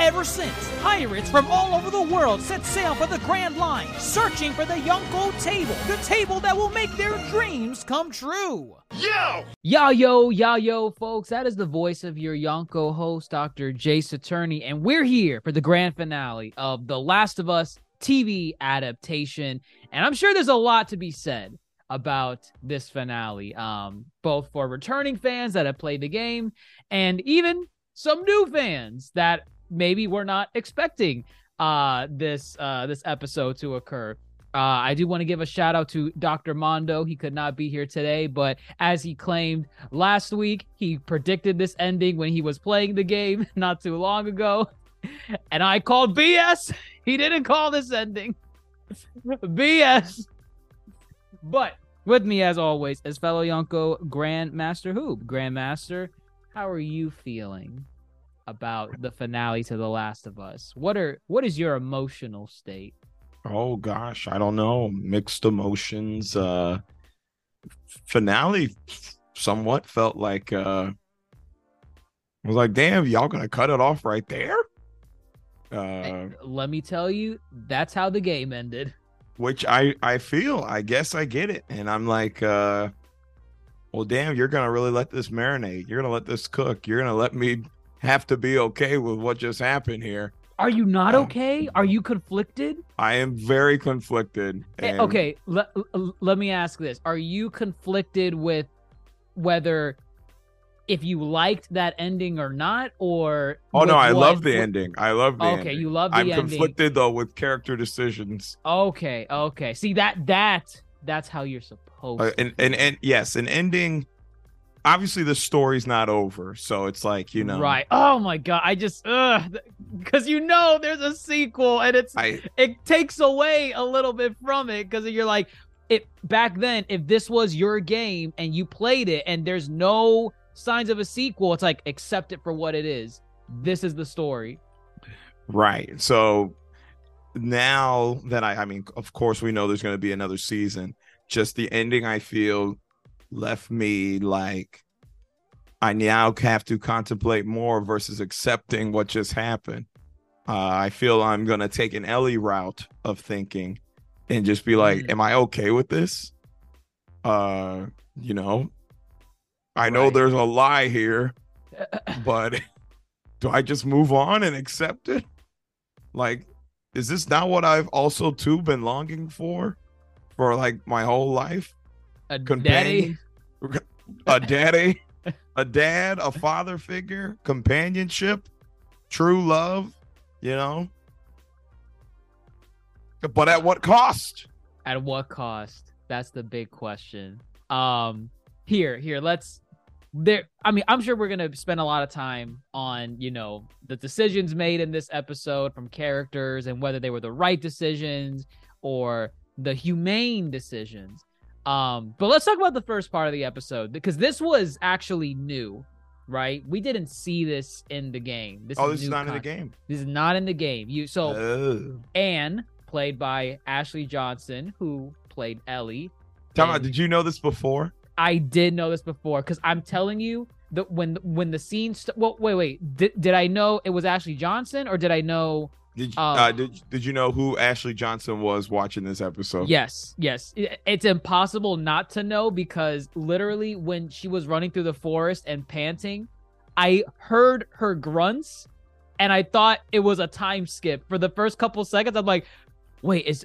Ever since, pirates from all over the world set sail for the Grand Line, searching for the Yonko table, the table that will make their dreams come true. Yo! Yo, yo, yo, yo, folks. That is the voice of your Yonko host, Dr. Jace Attorney, and we're here for the grand finale of The Last of Us TV adaptation. And I'm sure there's a lot to be said about this finale, um, both for returning fans that have played the game and even some new fans that maybe we're not expecting uh, this uh, this episode to occur. Uh, I do want to give a shout out to Dr. Mondo. He could not be here today, but as he claimed last week, he predicted this ending when he was playing the game not too long ago. And I called BS. He didn't call this ending. BS. But with me, as always, is fellow Yonko Grandmaster Hoop. Grandmaster, how are you feeling about the finale to The Last of Us? What are what is your emotional state? Oh gosh, I don't know. Mixed emotions. Uh finale somewhat felt like uh I was like, damn, y'all gonna cut it off right there? Uh Let me tell you, that's how the game ended. which I I feel, I guess I get it. And I'm like, uh well damn, you're gonna really let this marinate. You're gonna let this cook. You're gonna let me have to be okay with what just happened here. Are you not Um, okay? Are you conflicted? I am very conflicted. Eh, and- okay, let, let me ask this. Are you conflicted with whether if you liked that ending or not or Oh no, I what- love the ending. I love the ending. Okay, ending. you love the I'm ending. conflicted though with character decisions. Okay, okay. See that that that's how you're supposed Uh, to. and, and and yes, an ending. Obviously, the story's not over, so it's like you know, Right. Oh my god. I just because you know there's a sequel and it's I it takes away a little bit from it because you're like it back then if this was your game and you played it and there's no signs of a sequel it's like accept it for what it is this is the story right. So now that I, I mean, of course, we know there's going to be another season. Just the ending, I feel, left me like I now have to contemplate more versus accepting what just happened. Uh, I feel I'm to take an Ellie route of thinking and just be like, Mm. am I okay with this? Uh, you know, I know Right. there's a lie here, but do I just move on and accept it? Like, is this not what I've also too been longing for for like my whole life? A daddy? A daddy, a dad, a father figure, companionship, true love, you know? But at what cost? at what cost? That's the big question. Um here here let's there i mean i'm sure we're gonna spend a lot of time on you know the decisions made in this episode from characters and whether they were the right decisions or the humane decisions um but let's talk about the first part of the episode because this was actually new right we didn't see this in the game this Oh, is this is not in the game. this is not in the game you so Oh. Anne, played by Ashley Johnson, who played Ellie. Tell me, did you know this before? I did know this before because I'm telling you that when when the scene. St- well, wait, wait. Did, did I know it was Ashley Johnson or did I know? Did Um, uh, did did you know who Ashley Johnson was watching this episode? Yes, yes. It- it's impossible not to know because literally when she was running through the forest and panting, I heard her grunts and I thought it was a time skip for the first couple seconds. I'm like, wait, is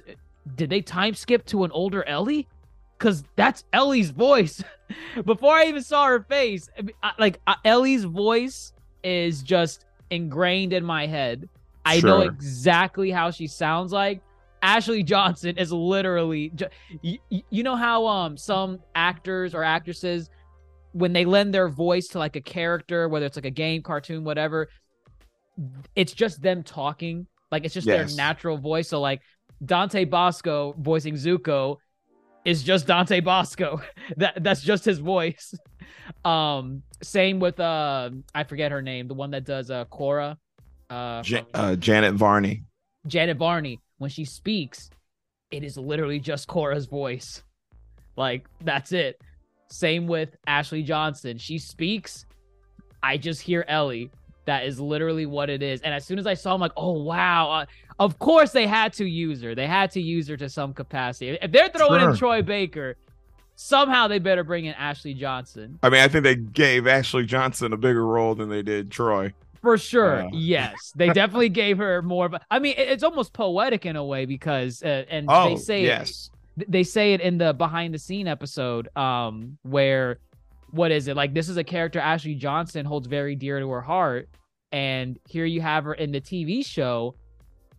did they time skip to an older Ellie? because that's Ellie's voice. Before I even saw her face, like uh, Ellie's voice is just ingrained in my head. I sure. know exactly how she sounds like. Ashley Johnson is literally you, you know how um some actors or actresses when they lend their voice to like a character whether it's like a game cartoon whatever it's just them talking like it's just yes. their natural voice so like Dante Bosco voicing Zuko is just Dante Bosco. that that's just his voice um same with uh I forget her name the one that does uh Korra uh, uh Janet Varney Janet Varney when she speaks, it is literally just Korra's voice. Like that's it. Same with Ashley Johnson. She speaks, I just hear Ellie. That is literally what it is. And as soon as I saw, I'm like, oh wow. Uh, of course they had to use her. They had to use her to some capacity. If they're throwing sure. in Troy Baker, somehow they better bring in Ashley Johnson. I mean, I think they gave Ashley Johnson a bigger role than they did Troy. For sure, uh, yes, they definitely gave her more. But I mean, it's almost poetic in a way because, uh, and oh, they say yes, it, they say it in the behind the scene episode, um, where what is it like? This is a character Ashley Johnson holds very dear to her heart, and here you have her in the TV show,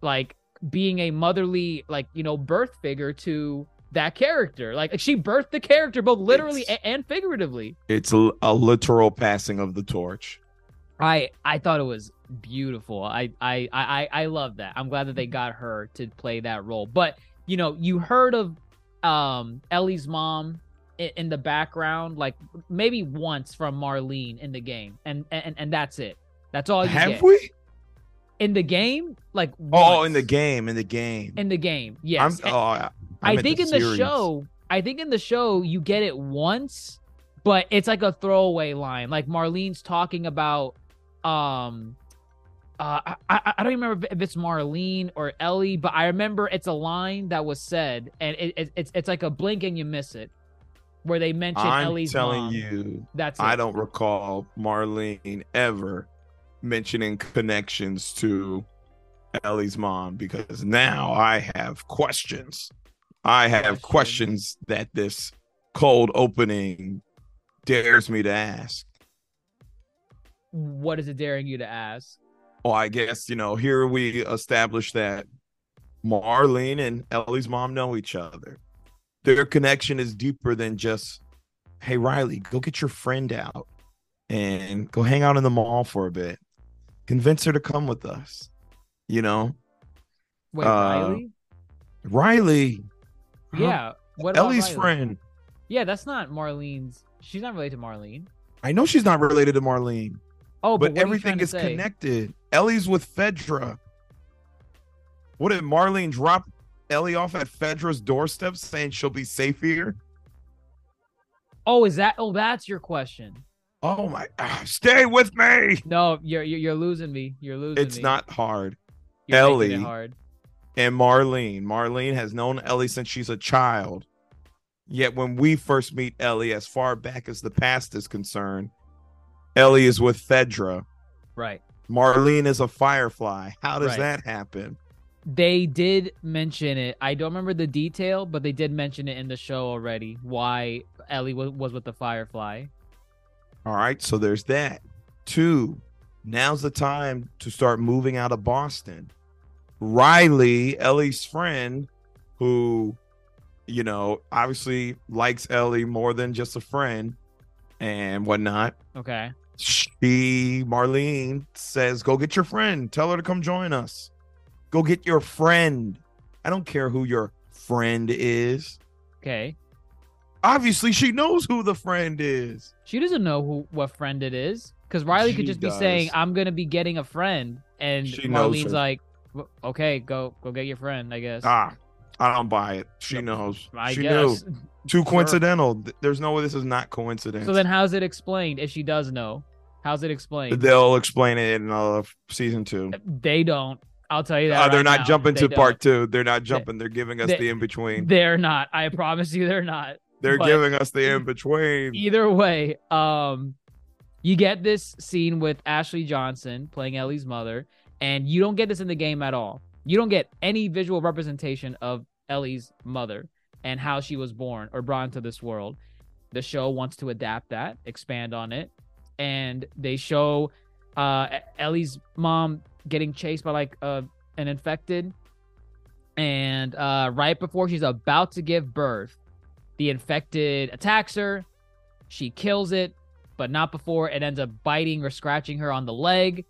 like being a motherly, like you know, birth figure to that character. Like she birthed the character both literally and, and figuratively. It's a literal passing of the torch. I I thought it was beautiful. I I I I love that. I'm glad that they got her to play that role. But you know, you heard of um Ellie's mom in, in the background, like maybe once from Marlene in the game, and and and that's it. That's all you have get. we in the game. Like oh, in the game, in the game, in the game. Yes. I'm, oh, I'm i think the in the show. I think in the show you get it once, but it's like a throwaway line. Like Marlene's talking about um uh, I, I don't remember if it's Marlene or Ellie, but I remember it's a line that was said, and it, it, it's it's like a blink and you miss it, where they mention I'm Ellie's telling mom. you, that's it. I don't recall Marlene ever mentioning connections to Ellie's mom because now I have questions. I have questions that this cold opening dares me to ask what is it daring you to ask? Well, I guess, you know, here we establish that Marlene and Ellie's mom know each other. Their connection is deeper than just, hey, Riley, go get your friend out and go hang out in the mall for a bit. Convince her to come with us, you know? Wait, uh, Riley? Riley. Yeah. What Ellie's friend. Yeah, that's not Marlene's. She's not related to Marlene. I know she's not related to Marlene. Oh, but, but everything is connected. Ellie's with Fedra. What did Marlene drop Ellie off at Fedra's doorstep saying she'll be safe here? Oh, is that? Oh, that's your question. Oh my! Uh, stay with me. No, you're you're, losing me. You're losing. It's me. not hard. You're Ellie hard. and Marlene. Marlene has known Ellie since she's a child. Yet when we first meet Ellie, as far back as the past is concerned, Ellie is with Fedra. Right. Marlene is a firefly. How does right. that happen? They did mention it. I don't remember the detail, but they did mention it in the show already. Why Ellie was, was with the firefly. All right, so there's that. Two, now's the time to start moving out of Boston. Riley, Ellie's friend, who, you know, obviously likes Ellie more than just a friend and whatnot. Okay she Marlene says, "Go get your friend. Tell her to come join us. Go get your friend. I don't care who your friend is." Okay. Obviously, she knows who the friend is. She doesn't know who what friend it is because Riley she could just does. be saying, "I'm gonna be getting a friend," and she Marlene's like, "Okay, go go get your friend." I guess. Ah, I don't buy it. She knows. I she guess. knew. Too coincidental. Sure. There's no way this is not coincidence. So then, how's it explained if she does know? How's it explained? They'll explain it in uh, season two. They don't. I'll tell you that. Uh, right they're not now. jumping they to don't. part two. They're not jumping. They, are giving us they, the in between. They're not. I promise you, they're not. They're but giving us the in between. Either way, um, you get this scene with Ashley Johnson playing Ellie's mother, and you don't get this in the game at all. You don't get any visual representation of Ellie's mother. And how she was born or brought into this world. The show wants to adapt that, expand on it, and they show uh Ellie's mom getting chased by like uh, an infected and uh right before she's about to give birth, the infected attacks her. She kills it, but not before it ends up biting or scratching her on the leg.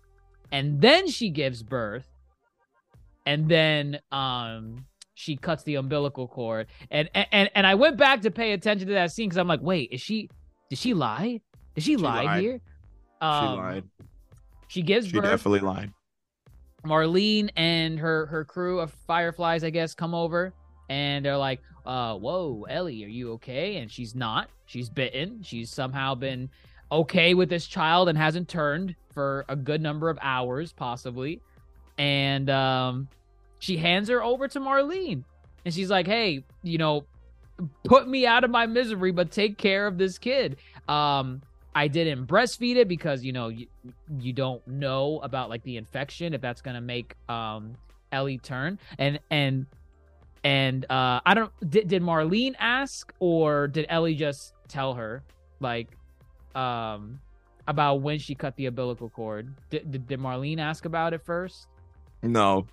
And then she gives birth. And then um she cuts the umbilical cord. And and and I went back to pay attention to that scene because I'm like, wait, is she did she lie? Did she, She lie lied. here? she Um, lied. She gives She birth. definitely lied. Marlene and her her crew of fireflies, I guess, come over and they're like, uh, whoa, Ellie, are you okay? And she's not. She's bitten. She's somehow been okay with this child and hasn't turned for a good number of hours, possibly. And um she hands her over to Marlene. And she's like, hey, you know, put me out of my misery, but take care of this kid. Um, I didn't breastfeed it because you know you, you don't know about like the infection if that's gonna make um Ellie turn and and and uh I don't did did Marlene ask or did Ellie just tell her like um about when she cut the umbilical cord did did, did Marlene ask about it first No.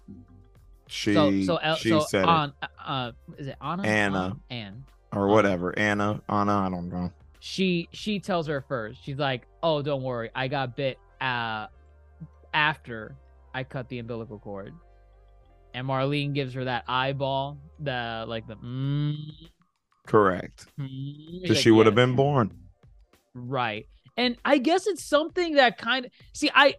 She so so El- she so said on uh is it Anna Anna. Anne or whatever. Anna, Anna, I don't know. she she tells her first. She's like, "Oh, don't worry, I got bit uh after I cut the umbilical cord." And Marlene gives her that eyeball, the like the mm, Correct. mm. Because like, she would have "Yeah." been born. right. And I guess it's something that kind of see I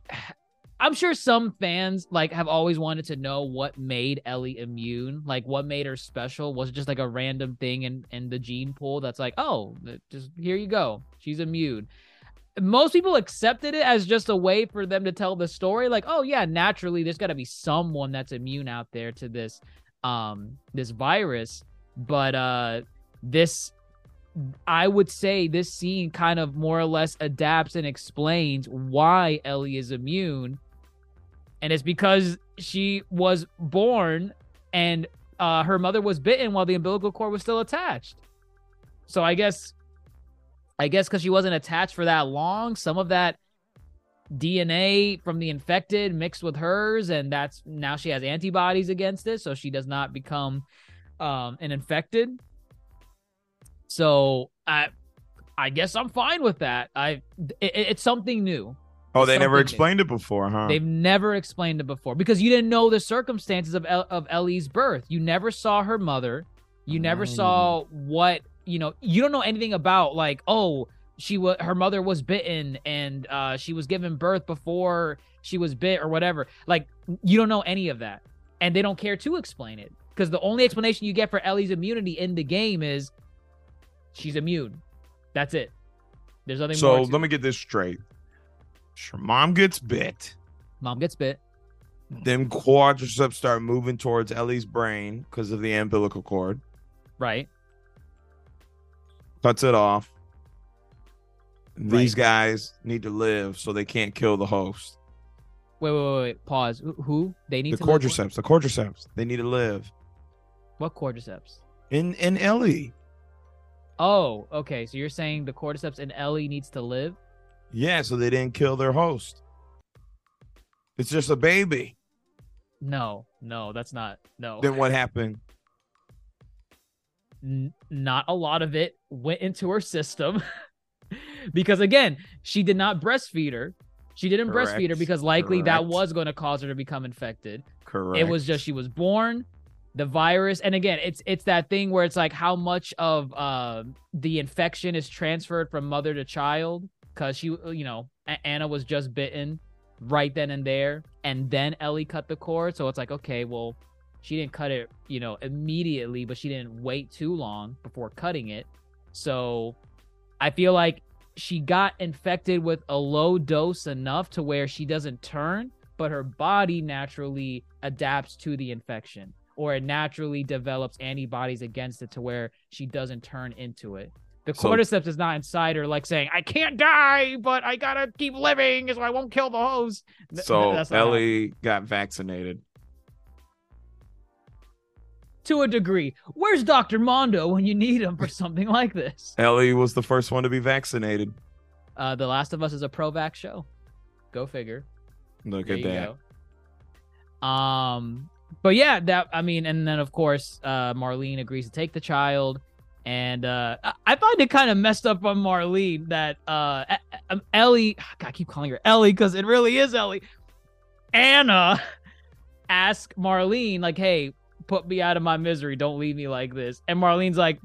I'm sure some fans like have always wanted to know what made Ellie immune, like what made her special. Was it just like a random thing in in the gene pool that's like, oh, just here you go, she's immune. Most people accepted it as just a way for them to tell the story, like, oh yeah, naturally there's got to be someone that's immune out there to this um this virus, but uh this I would say this scene kind of more or less adapts and explains why Ellie is immune. And it's because she was born and uh, her mother was bitten while the umbilical cord was still attached. So I guess, I guess because she wasn't attached for that long, some of that DNA from the infected mixed with hers, and that's now she has antibodies against it, so she does not become um, an infected. So I, I guess I'm fine with that. I it, it's something new. Oh, they never Something new. explained it before, huh? They've never explained it before because you didn't know the circumstances of El- of Ellie's birth. You never saw her mother. You never Mm. saw what you know. You don't know anything about like oh she was her mother was bitten and uh, she was given birth before she was bit or whatever. Like you don't know any of that, and they don't care to explain it because the only explanation you get for Ellie's immunity in the game is she's immune. That's it. There's nothing so more. to let it. me get this straight. Her mom gets bit. Mom gets bit. Then quadriceps start moving towards Ellie's brain because of the umbilical cord. Right. Cuts it off. These Right. guys need to live, so they can't kill the host. Wait, wait, wait, wait. Pause. Who-? They need The to quadriceps, the quadriceps, they need to live. What cordyceps? In in Ellie, Oh, okay. So you're saying the cordyceps in Ellie needs to live? Yeah, so they didn't kill their host. It's just a baby. No, no, that's not. No, Then what happened? N- not a lot of it went into her system because again, she did not breastfeed her. She didn't breastfeed her because likely that was going to cause her to become infected. Correct. It was just she was born, the virus, and again, it's it's that thing where it's like how much of uh, the infection is transferred from mother to child because she, uh, you know, Anna was just bitten right then and there, and then Ellie cut the cord, so it's like okay, well, she didn't cut it, you know, immediately, but she didn't wait too long before cutting it, so I feel like she got infected with a low dose enough to where she doesn't turn, but her body naturally adapts to the infection or it naturally develops antibodies against it to where she doesn't turn into it. The So- is not inside her like saying, I can't die, but I gotta keep living so I won't kill the host. Th- so Ellie got vaccinated. to a degree. Where's Dr. Mondo when you need him for something like this? Ellie was the first one to be vaccinated. Uh, the Last of Us is a pro vax show. Go figure. Look There at that. go. Um, but yeah, that I mean, and then of course, uh, Marlene agrees to take the child, and uh, I, find it kind of messed up on Marlene that uh, um, Ellie, God, I keep calling her Ellie because it really is Ellie. Anna ask Marlene like, "Hey, put me out of my misery. Don't leave me like this." And Marlene's like,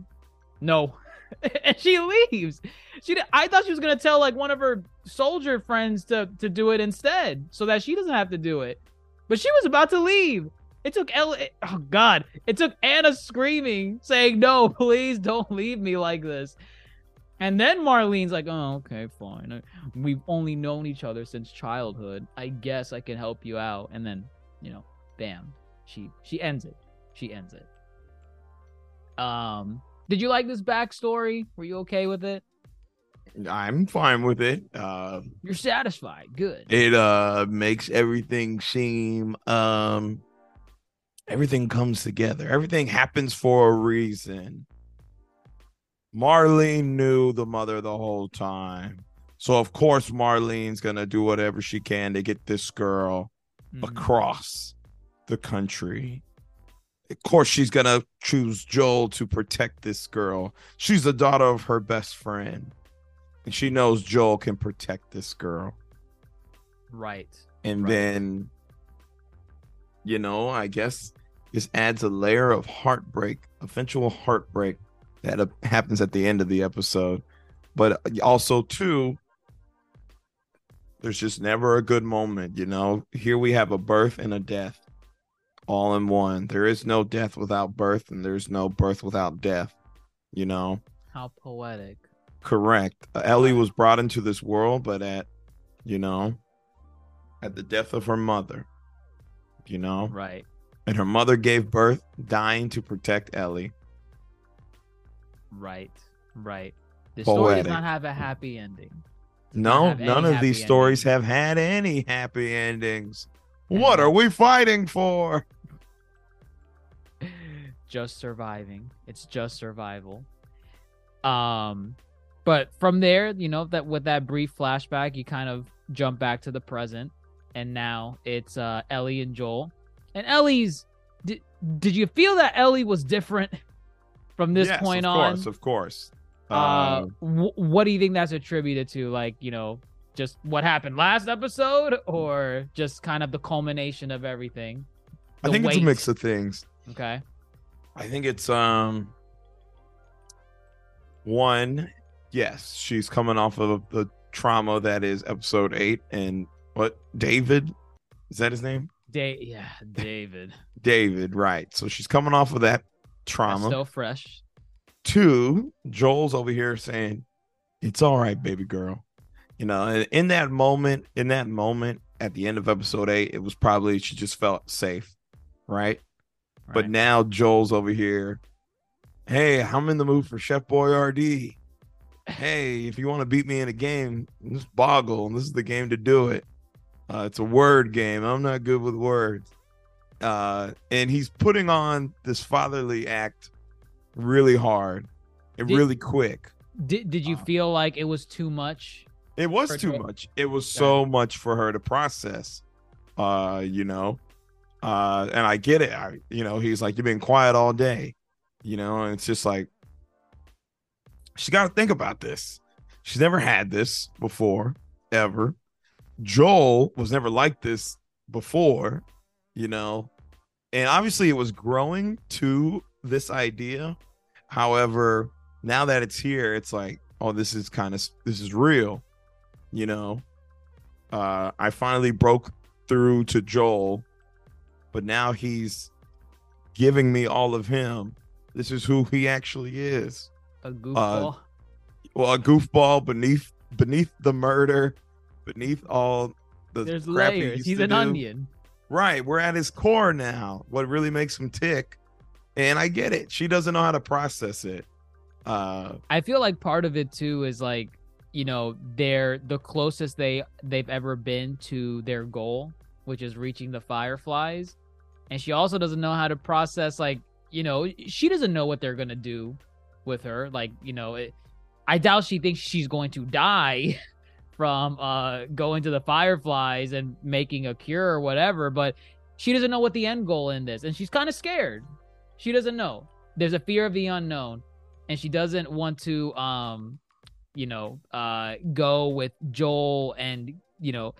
"No," and she leaves. She, I thought she was gonna tell like one of her soldier friends to to do it instead, so that she doesn't have to do it. But she was about to leave. It took Ellie. Oh God! It took Anna screaming, saying, "No, please don't leave me like this." And then Marlene's like, "Oh, okay, fine. We've only known each other since childhood. I guess I can help you out." And then, you know, bam, she she ends it. She ends it. Um, did you like this backstory? Were you okay with it? I'm fine with it. Uh, You're satisfied. Good. it uh makes everything seem um everything comes together. Everything happens for a reason. Marlene knew the mother the whole time. So of course Marlene's going to do whatever she can to get this girl Mhm. across the country. Of course, she's gonna choose Joel to protect this girl. She's the daughter of her best friend, and she knows Joel can protect this girl. Right. And Right. then, you know, I guess this adds a layer of heartbreak, eventual heartbreak that happens at the end of the episode. But also, too, there's just never a good moment, you know. Here we have a birth and a death all in one. There is no death without birth, and there's no birth without death, you know. How poetic. Correct. Uh, Ellie was brought into this world, but at, you know, at the death of her mother, you know, Right. And her mother gave birth, dying to protect Ellie. Right. Right. The story does not have a happy ending. No, none of these stories ending. have had any happy endings. What are we fighting for? just surviving. It's just survival. Um but from there, you know, that with that brief flashback, you kind of jump back to the present and now it's uh Ellie and Joel. And Ellie's did, did you feel that Ellie was different from this Yes, point of on? course, of course. uh, Uh, wh- what do you think that's attributed to? Like, you know, just what happened last episode, or just kind of the culmination of everything? I The think it's a mix of things. Okay. I think it's um one, yes, she's coming off of the trauma that is episode eight, and what David is that his name? Yeah, David. David, right? So she's coming off of that trauma. still fresh. Two, Joel's over here saying, "It's all right, baby girl." You know, in that moment, in that moment at the end of episode eight, it was probably she just felt safe, right? But now Joel's over here. Hey, I'm in the mood for Chef Boyardee. Hey, if you want to beat me in a game, just Boggle, and this is the game to do it. Uh, it's a word game. I'm not good with words. Uh, and he's putting on this fatherly act really hard and Did- really quick. Did did you Uh, feel like it was too much? It was too much. It was so much for her to process. Uh, you know. Uh, and I get it. I, you know, he's like, You've been quiet all day. You know, and it's just like she's gotta think about this. She's never had this before, ever. Joel was never like this before, you know. And obviously it was growing to this idea. However, now that it's here, it's like, oh, this is kind of this is real, you know. Uh, I finally broke through to Joel, but now he's giving me all of him. This is who he actually is. A goofball. Well, a goofball beneath beneath the murder, beneath all the There's crap layers. He's an do. onion. Right, we're at his core now. What really makes him tick, and I get it. She doesn't know how to process it. Uh, I feel like part of it too is like, you know, they're the closest they they've ever been to their goal, which is reaching the fireflies. And she also doesn't know how to process like you know, she doesn't know what they're gonna do with her. Like, you know, it, I doubt she thinks she's going to die from uh going to the Fireflies and making a cure or whatever, but she doesn't know what the end goal in this, and she's kind of scared. She doesn't know. There's a fear of the unknown, and she doesn't want to um, you know, uh go with Joel and you know,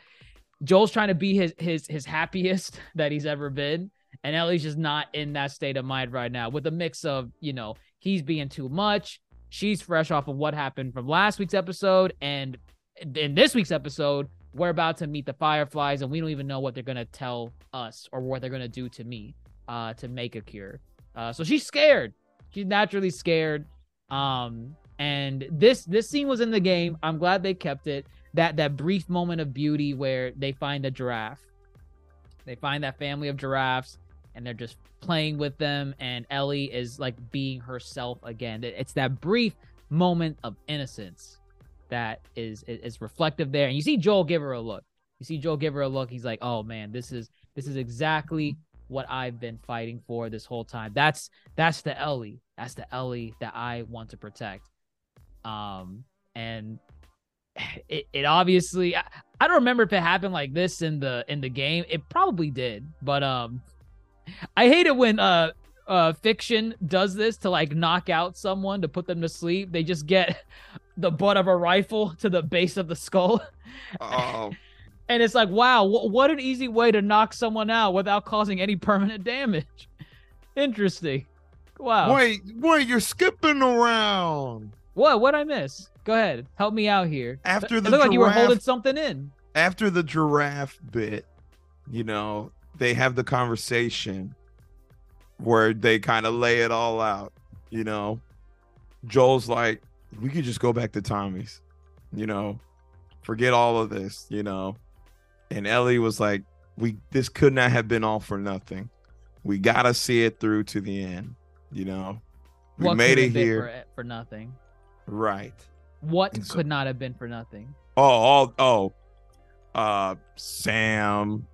Joel's trying to be his his his happiest that he's ever been. And Ellie's just not in that state of mind right now with a mix of, you know, he's being too much. She's fresh off of what happened from last week's episode. And in this week's episode, we're about to meet the Fireflies, and we don't even know what they're to tell us or what they're to do to me uh, to make a cure. Uh, so she's scared. She's naturally scared. Um, and this this scene was in the game. I'm glad they kept it. That that brief moment of beauty where they find a giraffe. They find that family of giraffes and they're just playing with them and Ellie is like being herself again. It's that brief moment of innocence that is is reflective there. And you see Joel give her a look. You see Joel give her a look. He's like, "Oh man, this is this is exactly what I've been fighting for this whole time. That's that's the Ellie. That's the Ellie that I want to protect." Um and it, it obviously I, I don't remember if it happened like this in the in the game. It probably did, but um I hate it when uh uh fiction does this to like knock out someone to put them to sleep. They just get the butt of a rifle to the base of the skull. Oh. and it's like, wow, wh- what an easy way to knock someone out without causing any permanent damage. Interesting. Wow. Wait, wait, you're skipping around. What? What I miss? Go ahead. Help me out here. After it the looked like you were holding something in. After the giraffe bit, you know, they have the conversation where they kind of lay it all out, you know. Joel's like, we could just go back to Tommy's, you know, forget all of this, you know. And Ellie was like, we this could not have been all for nothing. We gotta see it through to the end, you know. We What made could it have been here. for, for nothing. Right. What so- could not have been for nothing? Oh, all oh, uh, Sam.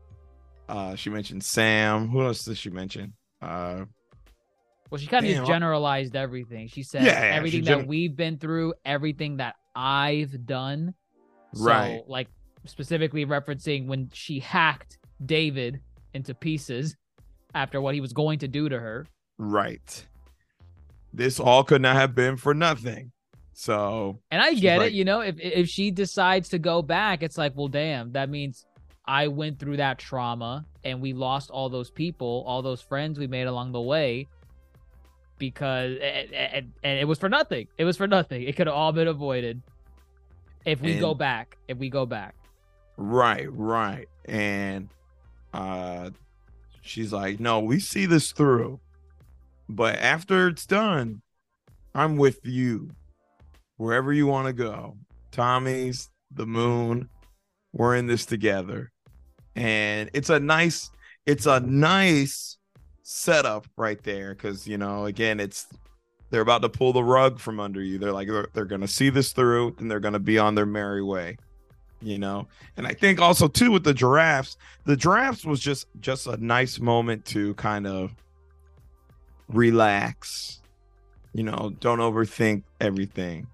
Uh, she mentioned Sam. Who else did she mention? Uh, Well, she kind of just generalized everything. She said Yeah, yeah, she everything gen- that we've been through, everything that I've done. So, Right. like specifically referencing when she hacked David into pieces after what he was going to do to her. right. This all could not have been for nothing. So And I get like- it, you know, if if she decides to go back, it's like, well, damn, that means I went through that trauma and we lost all those people, all those friends we made along the way because and, and, and it was for nothing. It was for nothing. It could have all been avoided if we go back. If we go back. right, right, and uh, she's like, "No, we see this through, but after it's done, I'm with you, wherever you want to go. Tommy's, the moon, we're in this together." And it's a nice it's a nice setup right there because you know again it's they're about to pull the rug from under you they're like they're, they're gonna see this through and they're gonna be on their merry way you know and i think also too with the giraffes the giraffes was just just a nice moment to kind of relax you know don't overthink everything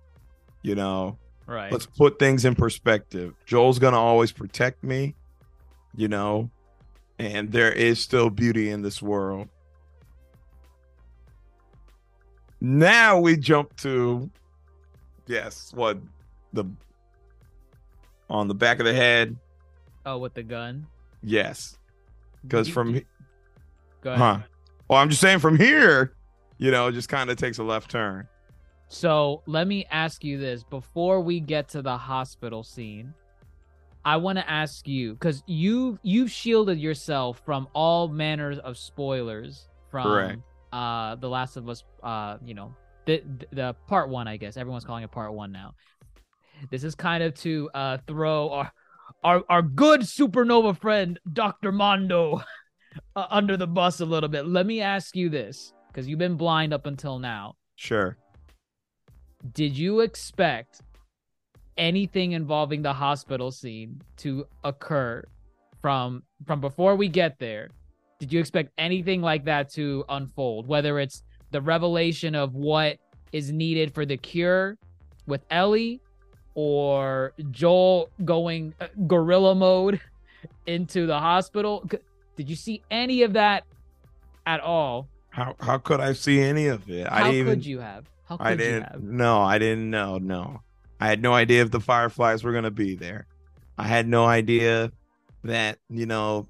you know Right. let's put things in perspective. Joel's gonna always protect me, you know, and there is still beauty in this world. Now we jump to yes, what the on the back of the head, oh, with the gun. yes, because from Go huh, well, I'm just saying from here, you know, it just kind of takes a left turn. So let me ask you this before we get to the hospital scene. I want to ask you because you you've shielded yourself from all manners of spoilers from Correct. uh the Last of Us uh you know the the part one I guess everyone's calling it part one now. This is kind of to uh throw our our our good supernova friend Dr. Mondo uh, under the bus a little bit. Let me ask you this because you've been blind up until now Sure. did you expect anything involving the hospital scene to occur from from before we get there did you expect anything like that to unfold? Whether it's the revelation of what is needed for the cure with Ellie, or Joel going uh, gorilla mode into the hospital. Did you see any of that at all? How how could I see any of it? How I didn't could even, you have? How could I you didn't. have? No, I didn't know. No, I had no idea if the Fireflies were gonna be there. I had no idea that you know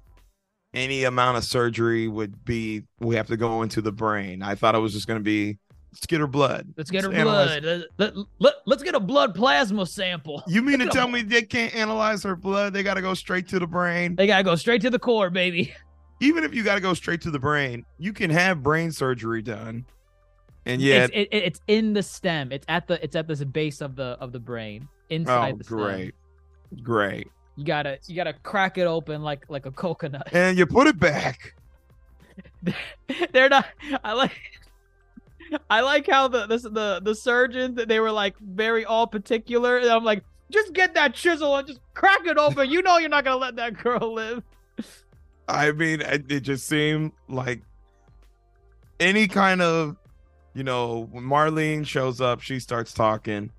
any amount of surgery would be. We have to go into the brain. I thought it was just gonna be let's get her blood. Let's get her analyze- blood. Let, let, let, let's get a blood plasma sample. You mean to Let's tell me they can't analyze her blood? They got to go straight to the brain. They gotta go straight to the core, baby. Even if you got to go straight to the brain, you can have brain surgery done. And yet, it's, it, it- it's in the stem. It's at the it's at the base of the of the brain inside oh, the stem. great, great. You gotta you gotta crack it open like like a coconut. And you put it back. They're not. I like. I like how the the the, the surgeons they were like very all particular. And I'm like, just get that chisel and just crack it open. You know you're not gonna let that girl live. I mean, it just seemed like any kind of, you know, when Marlene shows up, she starts talking.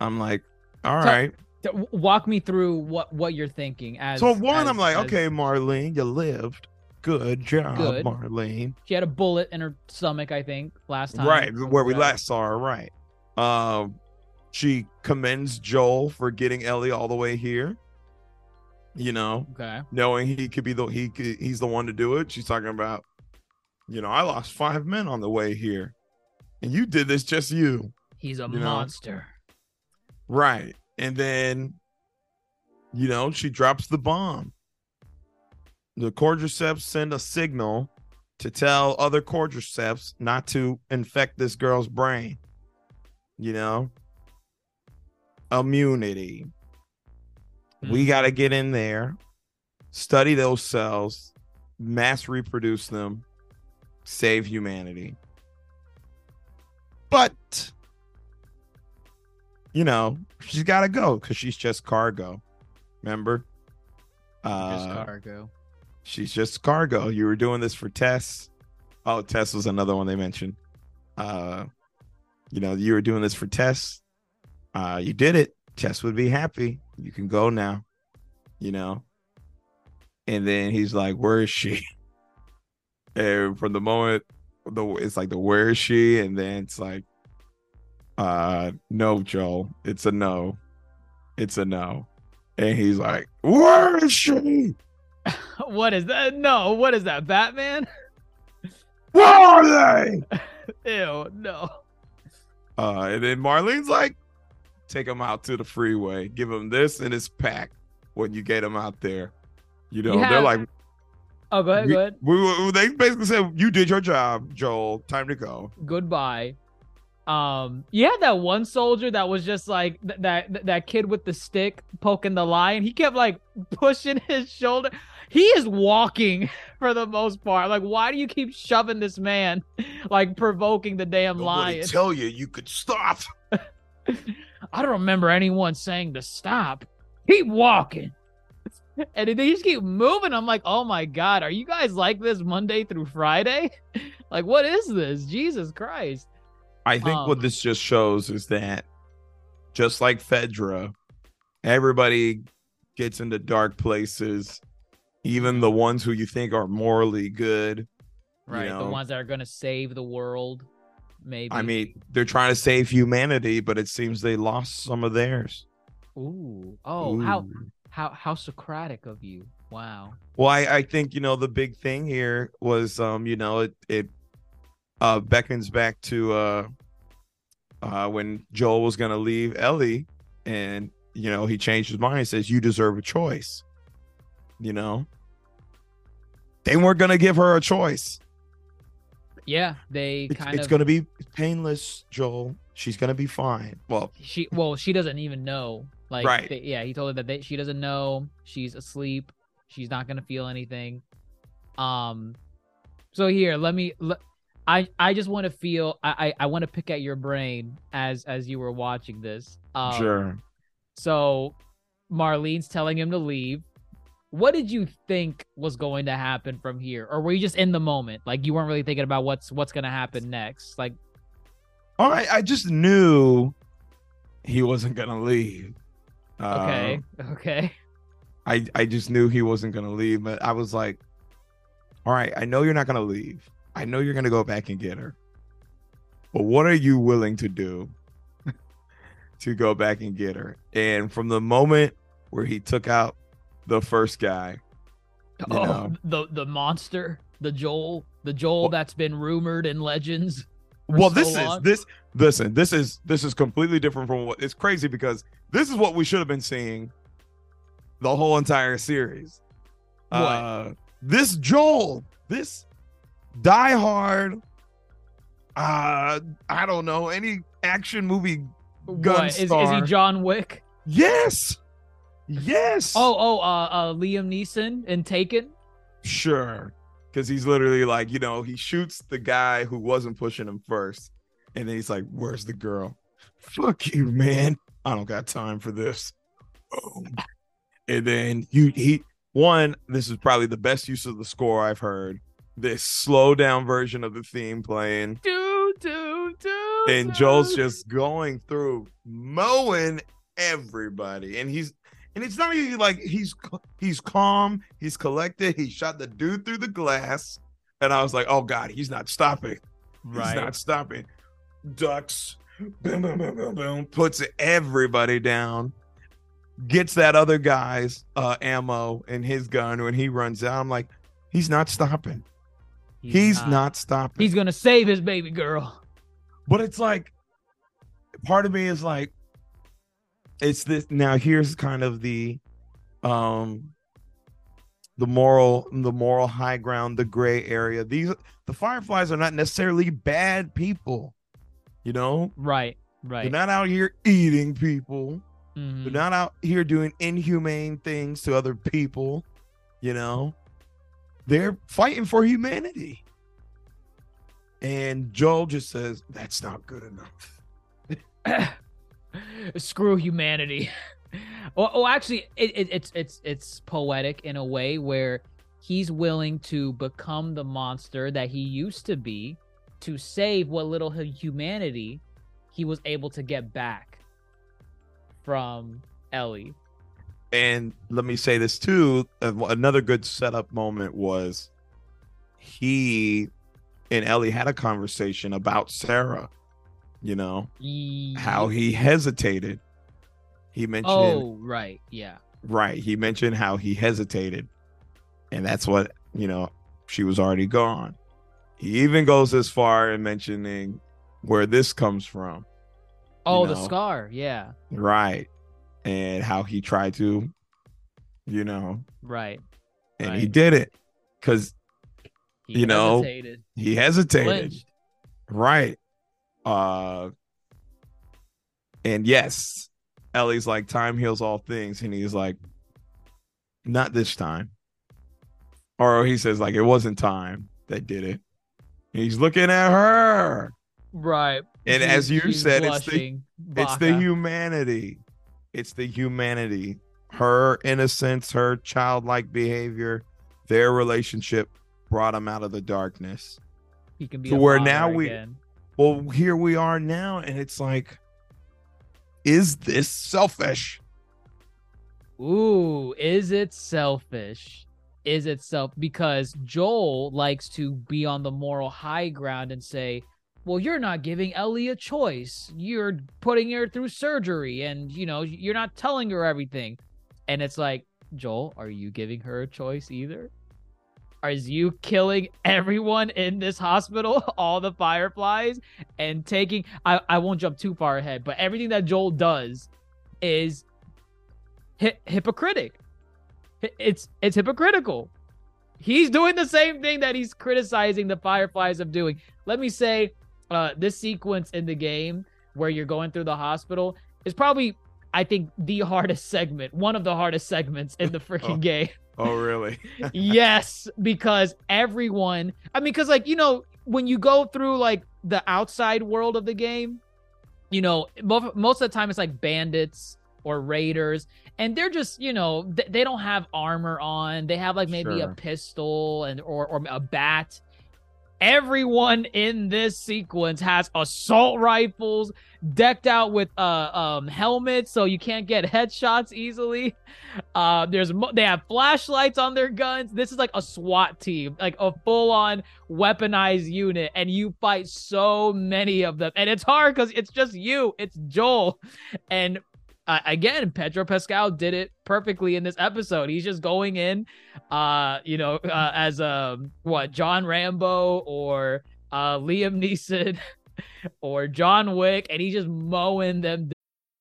I'm like, all So- right. W- Walk me through what what you're thinking. As So one, as- I'm like, as- okay, Marlene, you lived. Good job, Good. Marlene. She had a bullet in her stomach, I think, last time. Right, where we last saw her. Right. Um, she commends Joel for getting Ellie all the way here. You know, Okay. knowing he could be the he could, he's the one to do it. She's talking about, you know, I lost five men on the way here, and you did this just you, He's a You know? monster. right? And then, you know, she drops the bomb. The cordyceps send a signal to tell other cordyceps not to infect this girl's brain. You know, immunity. We mm-hmm. got to get in there, study those cells, mass reproduce them, save humanity. But, you know, she's got to go because she's just cargo. Remember? Just Uh, cargo. she's just cargo. You were doing this for Tess. Oh, Tess was another one they mentioned. Uh, you know, you were doing this for Tess. Uh, you did it. Tess would be happy. You can go now. You know. And then he's like, "Where is she?" And from the moment, the it's like the "Where is she?" And then it's like, "Uh, no, Joel. It's a no. It's a no." And he's like, "Where is she?" What is that? No, what is that? Batman? Where are they? Ew, no. Uh, and then Marlene's like, take him out to the freeway, give him this and his pack when you get him out there. You know, they're like, Oh, go ahead, we, go ahead. we, we- they basically said, you did your job, Joel. Time to go. Goodbye. Um, you had that one soldier that was just like th- that that kid with the stick poking the lion. He kept like pushing his shoulder. He is walking for the most part. Like, why do you keep shoving this man, like provoking the damn Nobody lion? tell you you could stop. I don't remember anyone saying to stop. Keep walking. And they just keep moving. I'm like, oh my God, are you guys like this Monday through Friday? Like, what is this? Jesus Christ. I think what Um, this just shows is that just like Fedra, everybody gets into dark places, even the ones who you think are morally good. you Right. know. The ones that are going to save the world, maybe. I mean, they're trying to save humanity, but it seems they lost some of theirs. ooh. Oh, Ooh. how, how how Socratic of you. Wow. Well, I, I think you know the big thing here was um you know it it uh beckons back to uh uh when Joel was gonna leave Ellie and you know he changed his mind and says you deserve a choice. You know they weren't gonna give her a choice. Yeah. They It's, kind it's of. It's gonna be painless, Joel. She's gonna be fine. Well, she well she doesn't even know like Right. they- yeah he told her that they, she doesn't know she's asleep she's not gonna feel anything um so here let me let, i i just want to feel i i, I want to pick at your brain as as you were watching this um, sure. so marlene's telling him to leave what did you think was going to happen from here, or were you just in the moment, like you weren't really thinking about what's what's going to happen next? Like, all right, I just knew he wasn't gonna leave. Okay, Uh, okay, I I just knew he wasn't gonna leave, but I was like, all right, I know you're not gonna leave. I know you're gonna go back and get her. But what are you willing to do to go back and get her? And from the moment where he took out the first guy, oh, know. the the monster, the Joel, the Joel Well- that's been rumored in legends. Well so this long. is this listen this is this is completely different from what it's crazy because this is what we should have been seeing the whole entire series What? uh this joel this diehard uh i don't know any action movie gun What, is, is he. John Wick? yes yes Oh, oh, uh, uh, Liam Neeson in Taken. Sure. Because he's literally like, you know, he shoots the guy who wasn't pushing him first. And then he's like, Where's the girl? Fuck you, man. I don't got time for this. And then you he one, this is probably the best use of the score I've heard. This slow down version of the theme playing. Do do do. And Joel's just going through mowing everybody. And he's and it's not even like he's he's calm, he's collected. He shot the dude through the glass, and I was like, "Oh God, he's not stopping. He's not stopping." Ducks, boom, boom, boom, boom, boom, puts everybody down. Gets that other guy's uh, ammo in his gun when he runs out. I'm like, he's not stopping. He's, not. stopping. He's gonna save his baby girl. But it's like part of me is like it's this now here's kind of the um the moral the moral high ground the gray area these the fireflies are not necessarily bad people you know Right. Right. they're not out here eating people Mhm. they're not out here doing inhumane things to other people you know they're fighting for humanity and joel just says that's not good enough Screw humanity. well, well, actually, it, it, it's it's it's poetic in a way where he's willing to become the monster that he used to be to save what little humanity he was able to get back from Ellie. And let me say this too. uh, Another good setup moment was he and Ellie had a conversation about Sarah. You know how he hesitated. He mentioned Oh, right. Yeah. right. He mentioned how he hesitated, and that's what you know. She was already gone. He even goes as far in mentioning where this comes from. Oh, the know. scar. Yeah. Right. And how he tried to, you know, Right. and he did it because You know, he hesitated. Right. Uh and yes, Ellie's like time heals all things, and he's like, not this time. Or he says, like, it wasn't time that did it. He's looking at her. Right. And She's- as you said, it's the it's the humanity. It's the humanity. Her innocence, her childlike behavior, their relationship brought him out of the darkness. He can be to a where now we- again. Well, here we are now, and it's like, is this selfish? Ooh, is it selfish? Is it self because Joel likes to be on the moral high ground and say, "Well, you're not giving Ellie a choice. You're putting her through surgery and, you know, you're not telling her everything." And it's like, "Joel, are you giving her a choice either?" Are you killing everyone in this hospital, all the fireflies, and taking I, I won't jump too far ahead, but everything that Joel does is hi- hypocritic. It's it's hypocritical. He's doing the same thing that he's criticizing the Fireflies of doing. Let me say, uh, this sequence in the game where you're going through the hospital is probably, I think, the hardest segment, one of the hardest segments in the freaking Oh. game. Oh, really? yes, because everyone, I mean, because like you know, when you go through like the outside world of the game, you know, most most of the time it's like bandits or raiders and they're just you know th- they don't have armor on they have like maybe Sure. a pistol and or, or a bat everyone in this sequence has assault rifles decked out with uh um helmets so you can't get headshots easily. Uh there's mo- they have flashlights on their guns. This is like a SWAT team like a full on weaponized unit and you fight so many of them. And it's hard cuz it's just you. It's Joel. And uh, again Pedro Pascal did it perfectly in this episode. He's just going in uh you know uh, as um what John Rambo or uh Liam Neeson or John Wick and he's just mowing them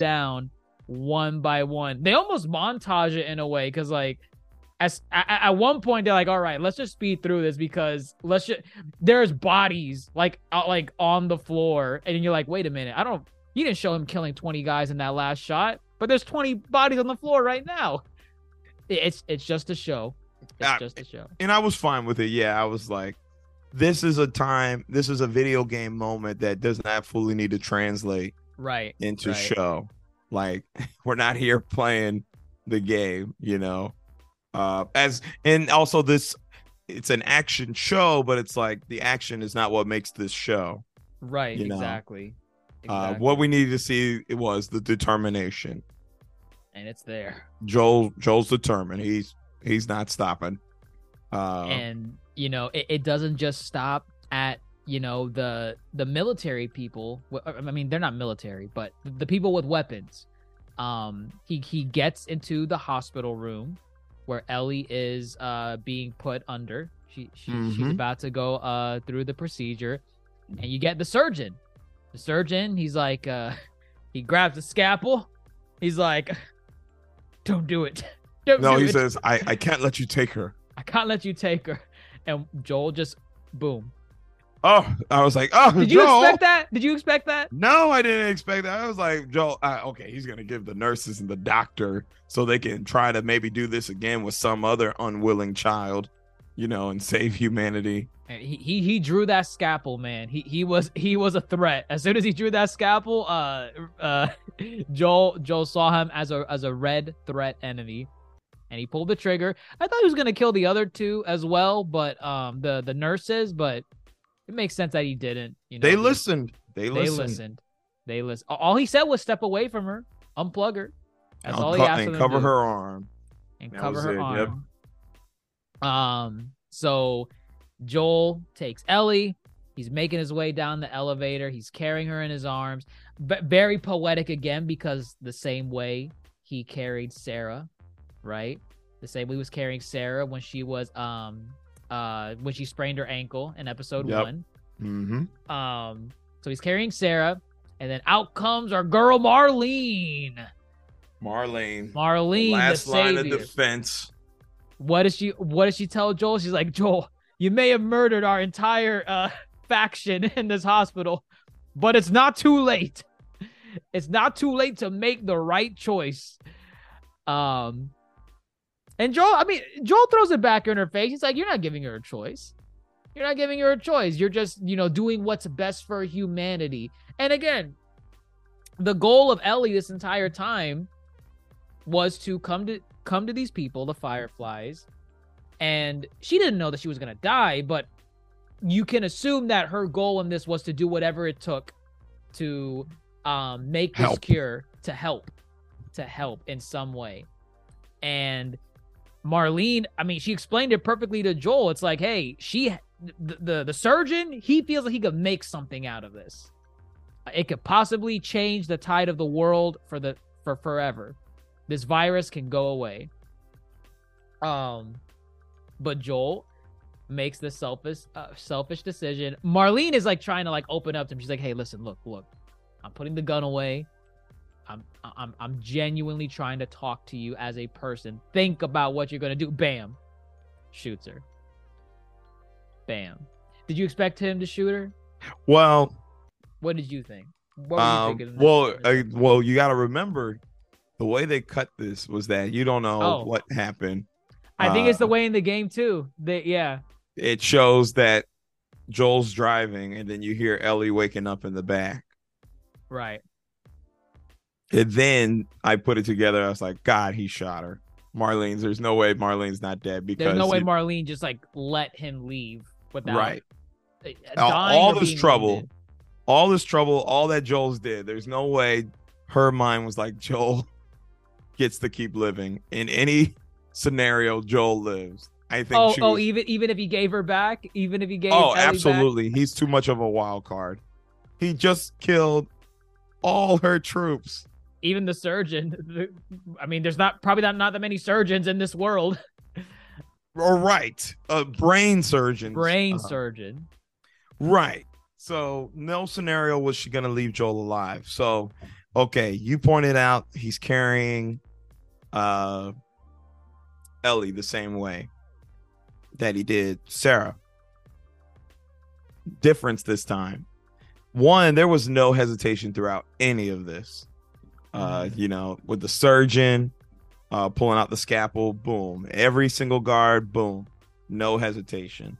Down one by one. They almost montage it in a way because like as at, at one point they're like, all right, let's just speed through this because let's just there's bodies like out like on the floor, and you're like, wait a minute, I don't you didn't show him killing 20 guys in that last shot, but there's 20 bodies on the floor right now. It's it's just a show. It's Ah, just a show. and I was fine with it. Yeah, I was like, this is a time, this is a video game moment that does not fully need to translate Right. into right. show. Like, we're not here playing the game, you know. Uh, as and also this, it's an action show, but it's like the action is not what makes this show. Right. you know. exactly. Uh, what we needed to see it was the determination. and it's there. Joel, Joel's determined. He's he's not stopping. Uh, and you know it, it doesn't just stop at you know the the military people i mean they're not military but the people with weapons um he he gets into the hospital room where ellie is uh being put under she, she she's Mhm. about to go uh through the procedure and you get the surgeon the surgeon he's like uh he grabs the scalpel he's like don't do it don't no, do he it. says, I, I can't let you take her. I can't let you take her. And Joel just boom. Oh, I was like, oh, Did you Joel. expect that? Did you expect that? No, I didn't expect that. I was like, Joel, uh, okay, he's gonna give the nurses and the doctor so they can try to maybe do this again with some other unwilling child, you know, and save humanity. And He, he he drew that scalpel, man. He he was he was a threat. As soon as he drew that scalpel, uh uh Joel Joel saw him as a as a red threat enemy. And he pulled the trigger. I thought he was gonna kill the other two as well, but um the the nurses, but it makes sense that he didn't. You know, They he- listened. They They listened. listened. They listened. All he said was step away from her, unplug her. That's And all he asked and cover her arm. and That cover her it, yep. arm. Um, so Joel takes Ellie. He's making his way down the elevator. He's carrying her in his arms. But very poetic again because the same way he carried Sarah, right? The same way he was carrying Sarah when she was um uh when she sprained her ankle in episode Yep. one. Mm-hmm. Um, so he's carrying Sarah, and then out comes our girl Marlene. Marlene. Marlene, last the line of defense. what does she what does she tell Joel? She's like, Joel, you may have murdered our entire uh faction in this hospital, but it's not too late. It's not too late to make the right choice. Um and Joel, I mean, Joel throws it back in her face. He's like, You're not giving her a choice. You're not giving her a choice. You're just, you know, doing what's best for humanity. And again, the goal of Ellie this entire time was to come to come to these people, the Fireflies, and she didn't know that she was gonna die, but you can assume that her goal in this was to do whatever it took to um make this Help. cure to help to help in some way. And Marlene, I mean, she explained it perfectly to Joel. It's like, hey, she the the, the surgeon, he feels like he could make something out of this. It could possibly change the tide of the world for the for forever. This virus can go away. Um, but Joel makes the selfish uh, selfish decision. Marlene is like trying to like open up to him. She's like, "Hey, listen, look, look. I'm putting the gun away. I'm I'm I'm genuinely trying to talk to you as a person. Think about what you're gonna do. Bam, shoots her. Bam. Did you expect him to shoot her? Well, What did you think? What were you um, thinking well, uh, well, you got to remember the way they cut this was that you don't know Oh. what happened. I think it's the uh, way in the game too. That yeah. It shows that Joel's driving, and then you hear Ellie waking up in the back. Right. And then I put it together. I was like, God, he shot her. Marlene's. There's no way Marlene's not dead because There's no way Marlene just like let him leave without right. uh, All- this trouble, wounded. all this trouble, all that Joel's did. There's no way her mind was like Joel gets to keep living in any scenario. Joel lives. I think. Oh, she oh, was- even even if he gave her back, even if he gave oh, Ellie back? absolutely. He's too much of a wild card. He just killed all her troops. Even the surgeon. the- I mean, there's not probably not, not that many surgeons in this world. Or right, a brain surgeon. Brain Uh, surgeon. Right. So no scenario was she gonna leave Joel alive. So okay, you pointed out he's carrying uh Ellie the same way that he did Sarah. Difference this time. One, there was no hesitation throughout any of this. Uh, you know, with the surgeon uh pulling out the scalpel, boom. Every single guard, boom. No hesitation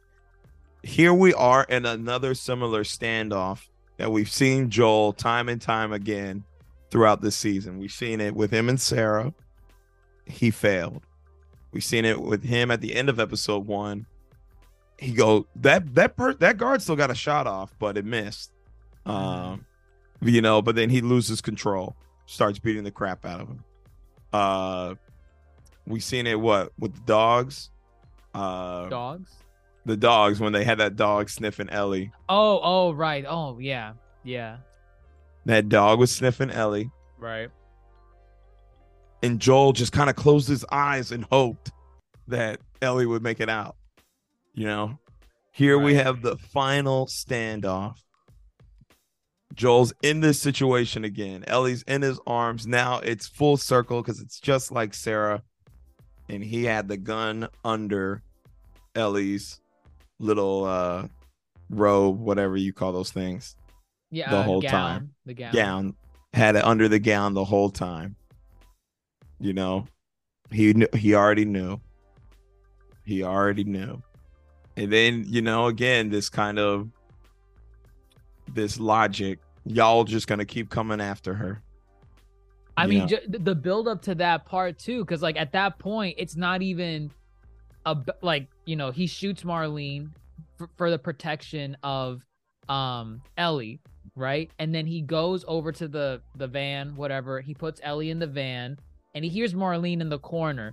here we are in another similar standoff that we've seen Joel time and time again throughout this season. We've seen it with him and Sarah. He failed. We've seen it with him at the end of episode one. He go that that per, that guard still got a shot off, but it missed. Um, you know, but then he loses control, starts beating the crap out of him. Uh, we seen it what with the dogs. Uh, Dogs. the dogs when they had that dog sniffing Ellie. Oh, oh, right. Oh, yeah, yeah, That dog was sniffing Ellie, right. and Joel just kind of closed his eyes and hoped that Ellie would make it out. You know, here we have the final standoff. Joel's in this situation again. Ellie's in his arms. Now it's full circle because it's just like Sarah. And he had the gun under Ellie's little uh robe, whatever you call those things. Yeah, The uh, whole gown, time. The gown. gown had it under the gown the whole time you know he knew he already knew he already knew and then you know again this kind of this logic y'all just gonna keep coming after her I you mean, ju- the build up to that part too, because like at that point, it's not even a like you know he shoots Marlene for, for the protection of um Ellie, right? And then he goes over to the the van, whatever. He puts Ellie in the van, and he hears Marlene in the corner.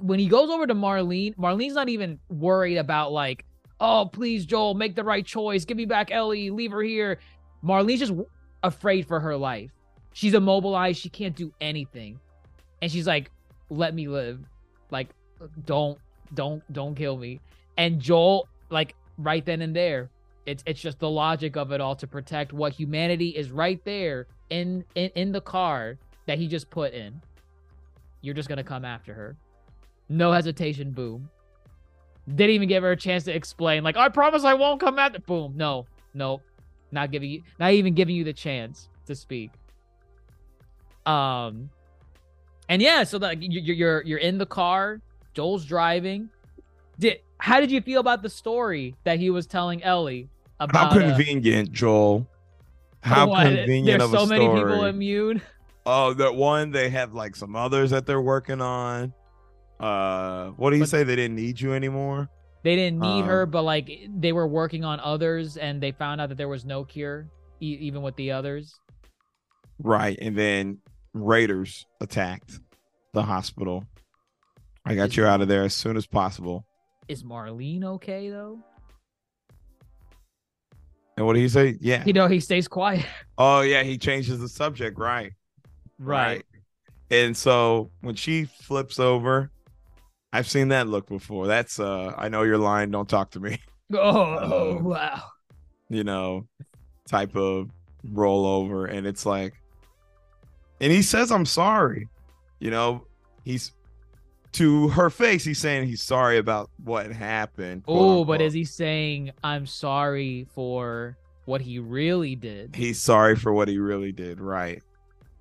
When he goes over to Marlene, Marlene's not even worried about like, oh please Joel, make the right choice, give me back Ellie, leave her here. Marlene's just afraid for her life. She's immobilized. She can't do anything. And she's like, let me live. Like, don't, don't, don't kill me. And Joel, like, right then and there, it's it's just the logic of it all to protect what humanity is right there in in, in the car that he just put in. You're just gonna come after her. No hesitation, boom. Didn't even give her a chance to explain, like, I promise I won't come after boom. No, no. Not giving you not even giving you the chance to speak. Um, and yeah, so like you- you're you're you're in the car. Joel's driving. Did how did you feel about the story that he was telling Ellie how about? uh, convenient joel how what, convenient There's of a so many people story. immune. oh that one they have like some others that they're working on uh what do you But- say they didn't need you anymore They didn't need Uh, her, but like they were working on others, and they found out that there was no cure, e- even with the others. Right. And then Raiders attacked the hospital. I got you out of there as soon as possible. Is Marlene okay though? And what did he say? Yeah. You know, he stays quiet. Oh, yeah. He changes the subject. Right? Right. And so when she flips over, I've seen that look before. That's, uh, I know you're lying. Don't talk to me. Oh, oh Um, wow. You know, type of rollover. And it's like, and he says i'm sorry you know he's to her face he's saying he's sorry about what happened Oh, but is he saying I'm sorry for what he really did? he's sorry for what he really did right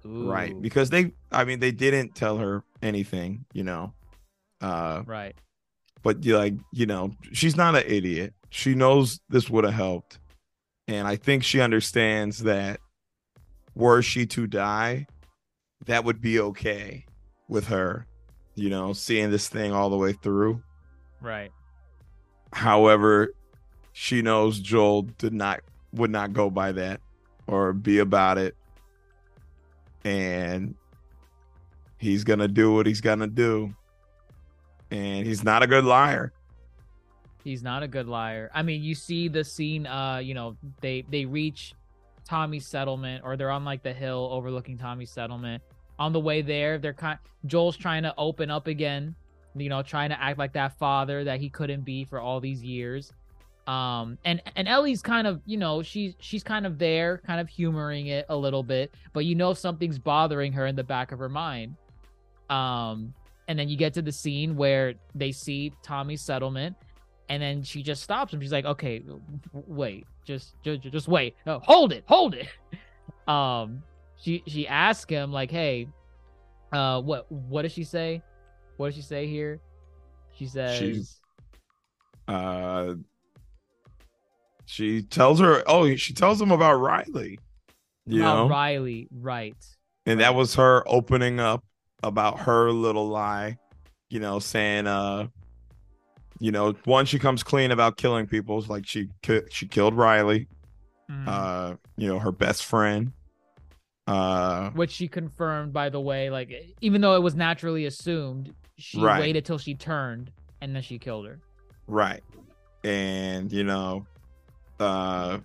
right because they i mean they didn't tell her anything you know uh right. but you like you know she's not an idiot. She knows this would have helped. And i think she understands that were she to die that would be okay with her you know seeing this thing all the way through. Right. however she knows joel did not would not go by that or be about it. And he's gonna do what he's gonna do and he's not a good liar He's not a good liar. I mean, you see the scene. Uh, you know, they they reach Tommy's settlement, or they're on like the hill overlooking Tommy's settlement. On the way there, they're kind. Joel's trying to open up again. You know, trying to act like that father that he couldn't be for all these years. Um, and and Ellie's kind of, you know, she's she's kind of there, kind of humoring it a little bit, but you know something's bothering her in the back of her mind. Um, and then you get to the scene where they see Tommy's settlement and then she just stops him. She's like, "Okay, wait, just, just, just wait, no, hold it, hold it." Um, she she asks him like, "Hey, uh, what what does she say? What does she say here?" She says, uh she tells her oh she tells him about riley you know Riley, right? and that was her opening up about her little lie you know saying uh you know one she comes clean about killing people like she she killed riley Mhm. uh you know her best friend uh Which she confirmed, by the way. Like, even though it was naturally assumed, she Right. waited till she turned and then she killed her. Right. And you know, uh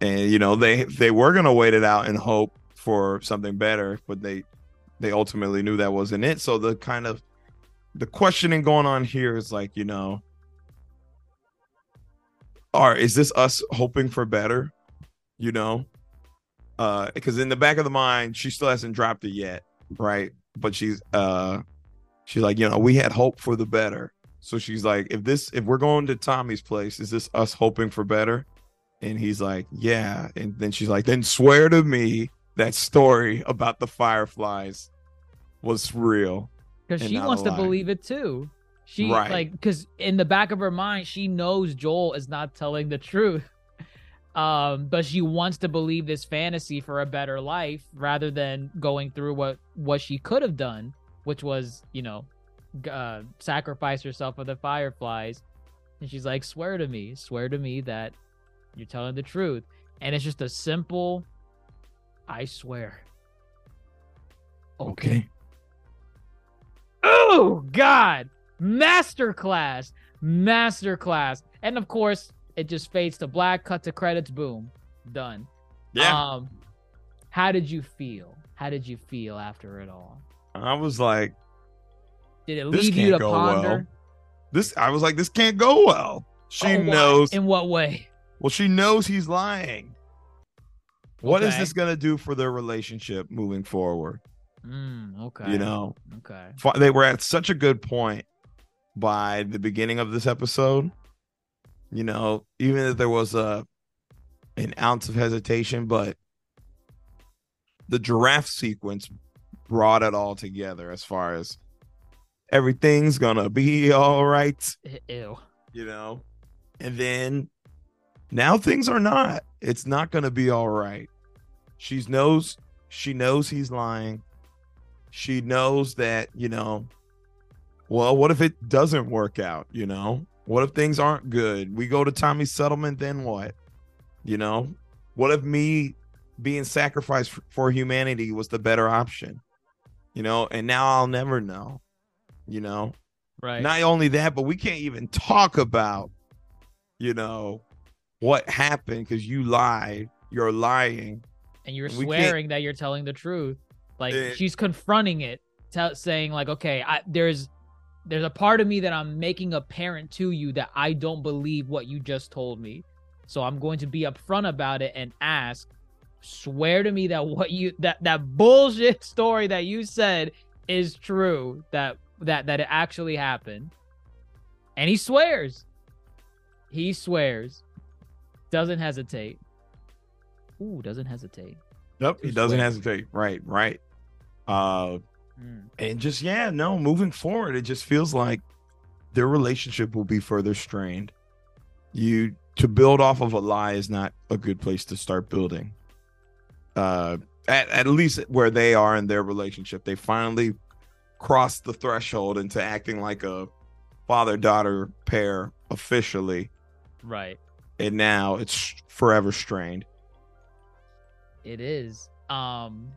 and you know, they they were gonna wait it out and hope for something better, but they they ultimately knew that wasn't it. So the kind of the questioning going on here is like, you know, are is this us hoping for better? You know? Uh because in the back of the mind, she still hasn't dropped it yet, right? But she's uh she's like, you know, we had hope for the better. So she's like, if this, if we're going to Tommy's place, is this us hoping for better? And he's like, yeah. And then she's like, then swear to me that story about the fireflies was real. because she wants to believe it too. She Right. like because in the back of her mind, she knows Joel is not telling the truth. Um, but she wants to believe this fantasy for a better life rather than going through what what she could have done, which was you know, uh, sacrifice herself for the fireflies. And she's like, "Swear to me, swear to me that you're telling the truth." And it's just a simple, "I swear." Okay. Oh God! Masterclass, masterclass, and of course it just fades to black. Cut to credits. Boom, done. Um, how did you feel? How did you feel after it all? I was like, Did it This leave you to can't go ponder? well. this, I was like, this can't go well. She Oh, why? knows, In what way? well, she knows he's lying. What is Okay. this going to do for their relationship moving forward? Mm, okay. You know, Okay. they were at such a good point by the beginning of this episode. You know, even if there was a an ounce of hesitation, but the giraffe sequence brought it all together as far as everything's gonna be all right, Ew. you know. And then now things are not. It's not gonna be all right. She knows she knows he's lying. She knows that, you know, well, what if it doesn't work out, you know? What if things aren't good? We go to Tommy's settlement, then what? You know? What if me being sacrificed for humanity was the better option? You know, and now I'll never know. You know? Right. Not only that, but we can't even talk about, you know, what happened because you lied. You're lying. and you're can't- swearing that you're telling the truth. Like Eh. she's confronting it, tell, saying like, okay, I, there's there's a part of me that I'm making apparent to you that I don't believe what you just told me. So I'm going to be upfront about it and ask swear to me that what you that that bullshit story that you said is true that that that it actually happened and he swears he swears doesn't hesitate ooh doesn't hesitate Nope, he doesn't swears? hesitate. Right, right. Uh and just yeah, no, moving forward, it just feels like their relationship will be further strained. You to build off of a lie is not a good place to start building. Uh at, at least where they are in their relationship. They finally crossed the threshold into acting like a father-daughter pair officially, right and now it's forever strained. It is. Um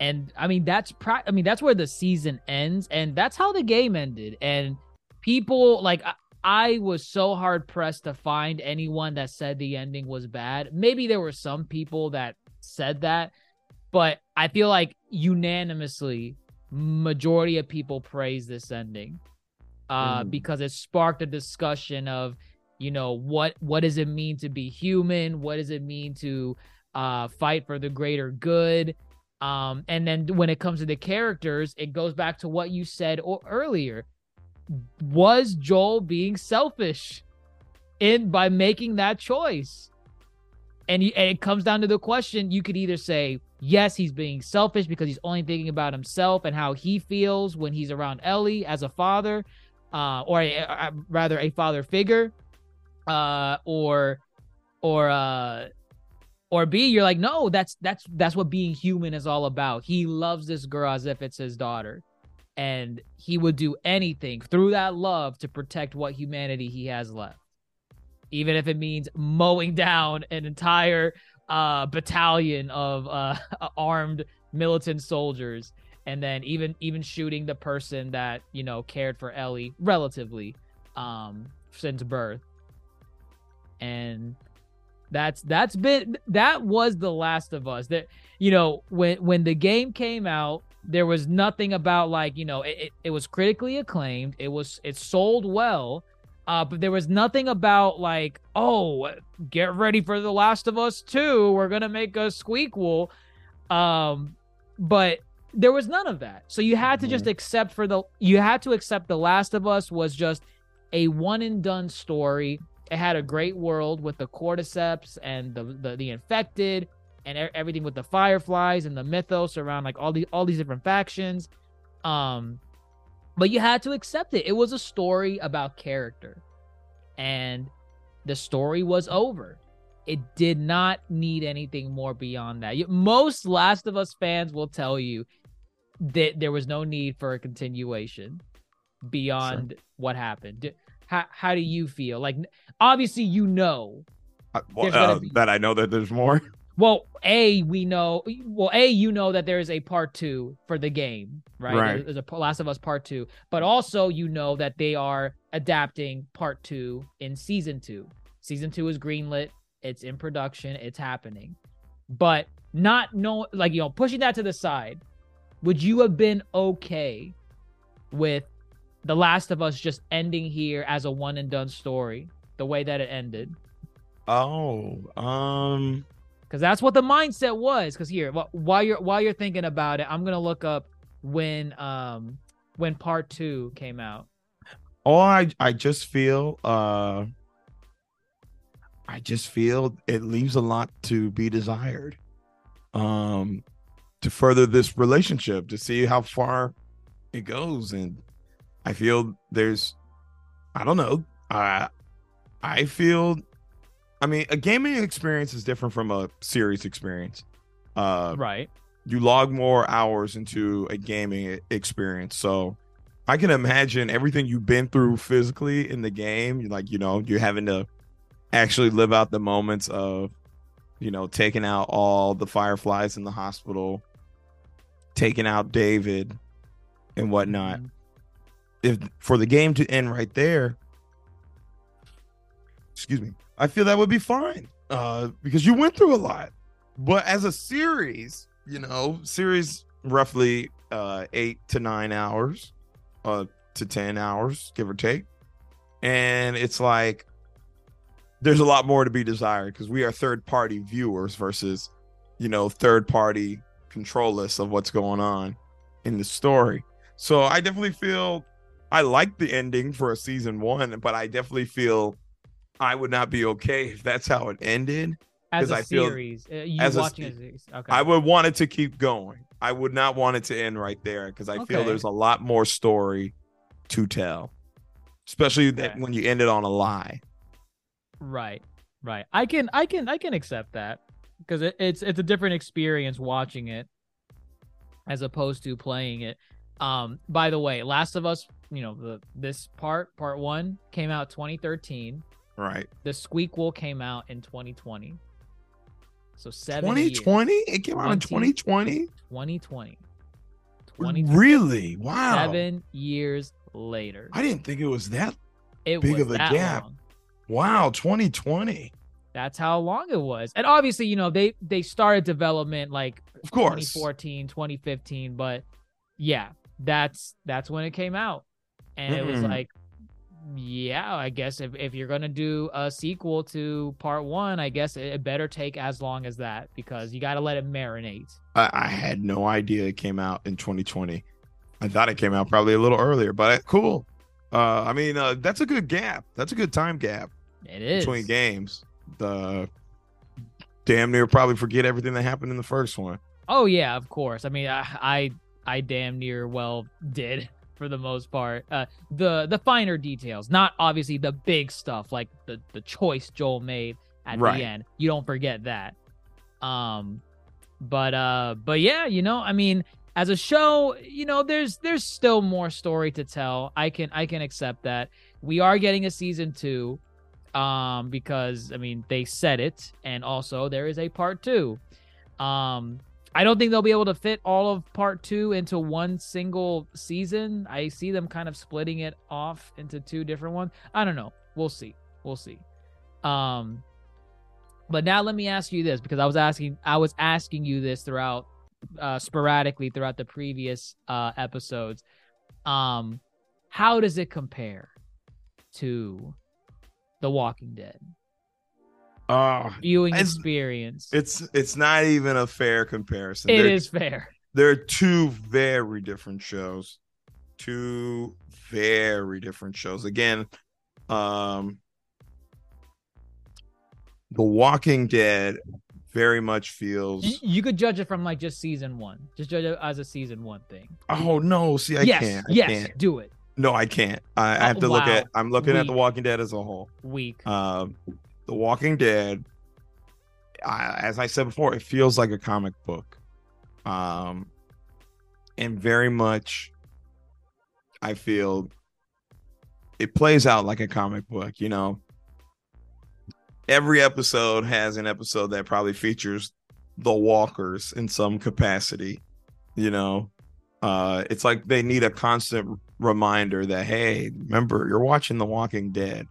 and I mean that's pri- I mean that's where the season ends and that's how the game ended and people like I, I was so hard pressed to find anyone that said the ending was bad. Maybe there were some people that said that, but I feel like unanimously majority of people praise this ending. Uh Mm. because it sparked a discussion of you know what what does it mean to be human? What does it mean to uh fight for the greater good? Um and then when it comes to the characters it goes back to what you said o- earlier. Was joel being selfish in by making that choice? And, you, and it comes down to the question you could either say yes he's being selfish because he's only thinking about himself and how he feels when he's around ellie as a father uh or a, a- rather a father figure uh or or uh or B, you're like, no, that's that's that's what being human is all about. He loves this girl as if it's his daughter. And he would do anything through that love to protect what humanity he has left. Even if it means mowing down an entire uh battalion of uh armed militant soldiers and then even even shooting the person that, you know, cared for Ellie relatively um since birth. And that's that's been that was the last of us that you know when when the game came out there was nothing about like you know it, it, it was critically acclaimed. It was it sold well. Uh but there was nothing about like oh get ready for the last of us 2 we're gonna make a squeakquel. Um but there was none of that. So you had to just accept for the you had to accept the last of us was just a one and done story it had a great world with the cordyceps and the the, the infected and e- everything with the fireflies and the mythos around like all the all these different factions. Um but you had to accept it. It was a story about character. And the story was over. It did not need anything more beyond that. Most last of us fans will tell you that there was no need for a continuation beyond what happened how, how do you feel like obviously you know Uh, gonna uh, be- that I know that there's more. well a we know well a you know that there is a part two for the game right, Right. there's a last of us part two but also you know that they are adapting part two in season two season two is greenlit it's in production it's happening but not know like you know pushing that to the side would you have been okay with the last of us just ending here as a one and done story the way that it ended Oh, um, because that's what the mindset was. Because here, while you're while you're thinking about it, I'm gonna look up when um when part two came out. oh, I I just feel uh, I just feel it leaves a lot to be desired. Um, to further this relationship, to see how far it goes, and I feel there's, I don't know, uh, I feel, I mean, a gaming experience is different from a series experience. Uh, Right. you log more hours into a gaming experience. So I can imagine everything you've been through physically in the game. Like, you know, you're having to actually live out the moments of, you know, taking out all the fireflies in the hospital, taking out David and whatnot. Mhm. If for the game to end right there, excuse me, I feel that would be fine. Uh, because you went through a lot. But as a series, you know, series roughly uh eight to nine hours, uh to ten hours, give or take. And it's like there's a lot more to be desired because we are third party viewers versus you know, third party control list of what's going on in the story. So I definitely feel I like the ending for a season one, but I definitely feel I would not be okay if that's how it ended. As a I feel- series, uh, you as a watching a series. Okay. I would want it to keep going. I would not want it to end right there because I feel there's a lot more story to tell, especially that when you end it on a lie. Right, right. I can, I can, I can accept that because it, it's it's a different experience watching it as opposed to playing it. Um, by the way, Last of Us, you know, the this part, part one, came out 2013. Right. The squeak Squeakquel came out in 2020. So seven 2020? It came out in 20 2020? 2020. 20 Really? Wow. Seven years later. I didn't think it was that. it big was of a gap. long. Wow, 2020. That's how long it was. And obviously, you know, they they started development like Of course. 2014, 2015, but yeah, that's that's when it came out. And it was like yeah, I guess if, if you're gonna do a sequel to part one, I guess it, it better take as long as that because you got to let it marinate. I, I had no idea it came out in 2020. I thought it came out probably a little earlier, but cool. Uh, I mean, uh, that's a good gap. That's a good time gap It is. between games. The damn near probably forget everything that happened in the first one. Oh yeah, of course. I mean, I I, I damn near well did for the most part. Uh, the the finer details, not obviously the big stuff like the the choice Joel made at Right. the end. You don't forget that. Um, but uh, but yeah, you know, I mean, as a show, you know, there's there's still more story to tell. I can I can accept that. We are getting a season two, um, because I mean they said it, and also there is a part two. Um, I don't think they'll be able to fit all of part two into one single season. I see them kind of splitting it off into two different ones. I don't know. We'll see. We'll see. Um, but now let me ask you this because I was asking I was asking you this throughout uh sporadically throughout the previous uh episodes. Um, how does it compare to The Walking Dead? Uh, Viewing It's- experience. it's it's not even a fair comparison. It They're- is fair. they're two very different shows two very different shows again um the walking dead very much feels You, you could judge it from like just season one. Just judge it as a season one thing. oh no see i yes, can't I yes, can't. do it. no i can't I, I have to look at i'm looking at the walking dead as a whole Weak. um the walking dead I, as i said before it feels like a comic book. Um and very much i feel it plays out like a comic book you know? Every episode has an episode that probably features the walkers in some capacity you know? Uh it's like they need a constant reminder that hey remember you're watching the walking dead.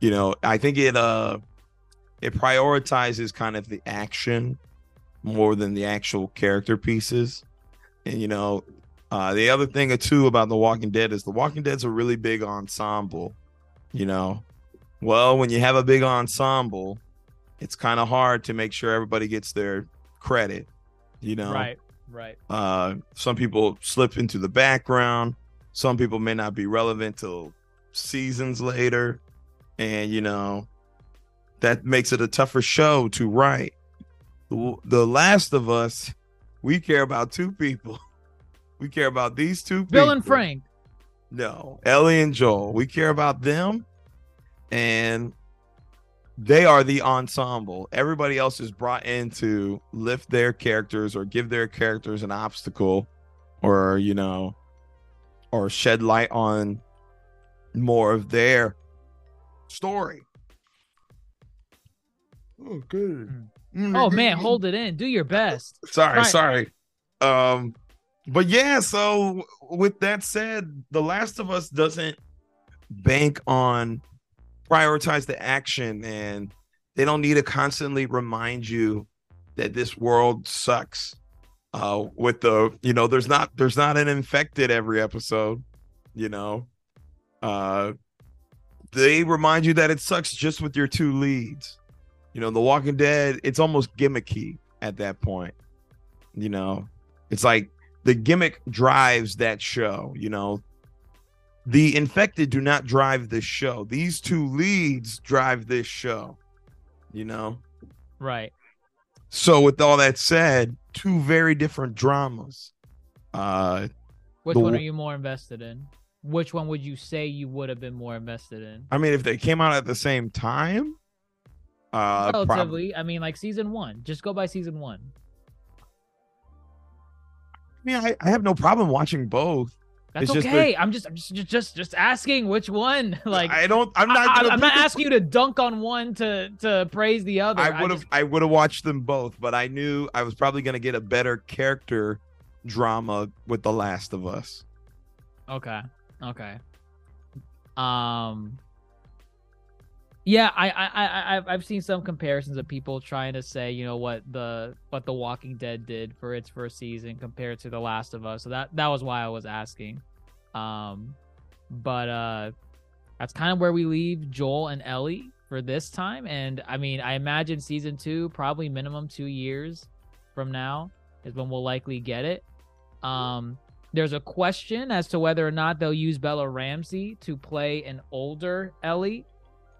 You know i think it uh it prioritizes kind of the action more than the actual character pieces and you know uh the other thing too about the walking dead is the walking dead's a really big ensemble you know well when you have a big ensemble it's kind of hard to make sure everybody gets their credit you know Right. Right. uh, some people slip into the background. Some people may not be relevant till seasons later, and you know that makes it a tougher show to write. The, Last of Us, we care about two people. We care about these two people. Bill and Frank. No, Ellie and Joel. We care about them, and they are the ensemble. Everybody else is brought in to lift their characters or give their characters an obstacle, or you know, or shed light on more of their story. Oh, good. Oh man, hold it in. Do your best. sorry Right. sorry um but yeah so with that said the last of us doesn't bank on prioritize the action and they don't need to constantly remind you that this world sucks uh with the you know there's not there's not an infected every episode you know uh they remind you that it sucks just with your two leads you know the walking dead it's almost gimmicky at that point. You know, it's like the gimmick drives that show, you know. The infected do not drive this show. These two leads drive this show, you know. Right. So with all that said, two very different dramas. Uh Which The one are you more invested in? Which one would you say you would have been more invested in? I mean if they came out at the same time, uh prob- Relatively, I mean, like season one. Just go by season one. I mean I, I have no problem watching both. That's It's just okay. I'm just, I'm just, just, just, asking which one. Like, I don't I'm not I, am not asking you to dunk on one to to praise the other. I would have just- I would have watched them both, but I knew I was probably gonna get a better character drama with The Last of Us. Okay. Okay. Um. Yeah, I, I, I, I've, I've seen some comparisons of people trying to say, you know, what the, what The Walking Dead did for its first season compared to The Last of Us. So that, that was why I was asking. Um, but uh, that's kind of where we leave Joel and Ellie for this time. And I mean, I imagine season two, probably minimum two years from now, is when we'll likely get it. Um, there's a question as to whether or not they'll use Bella Ramsey to play an older Ellie.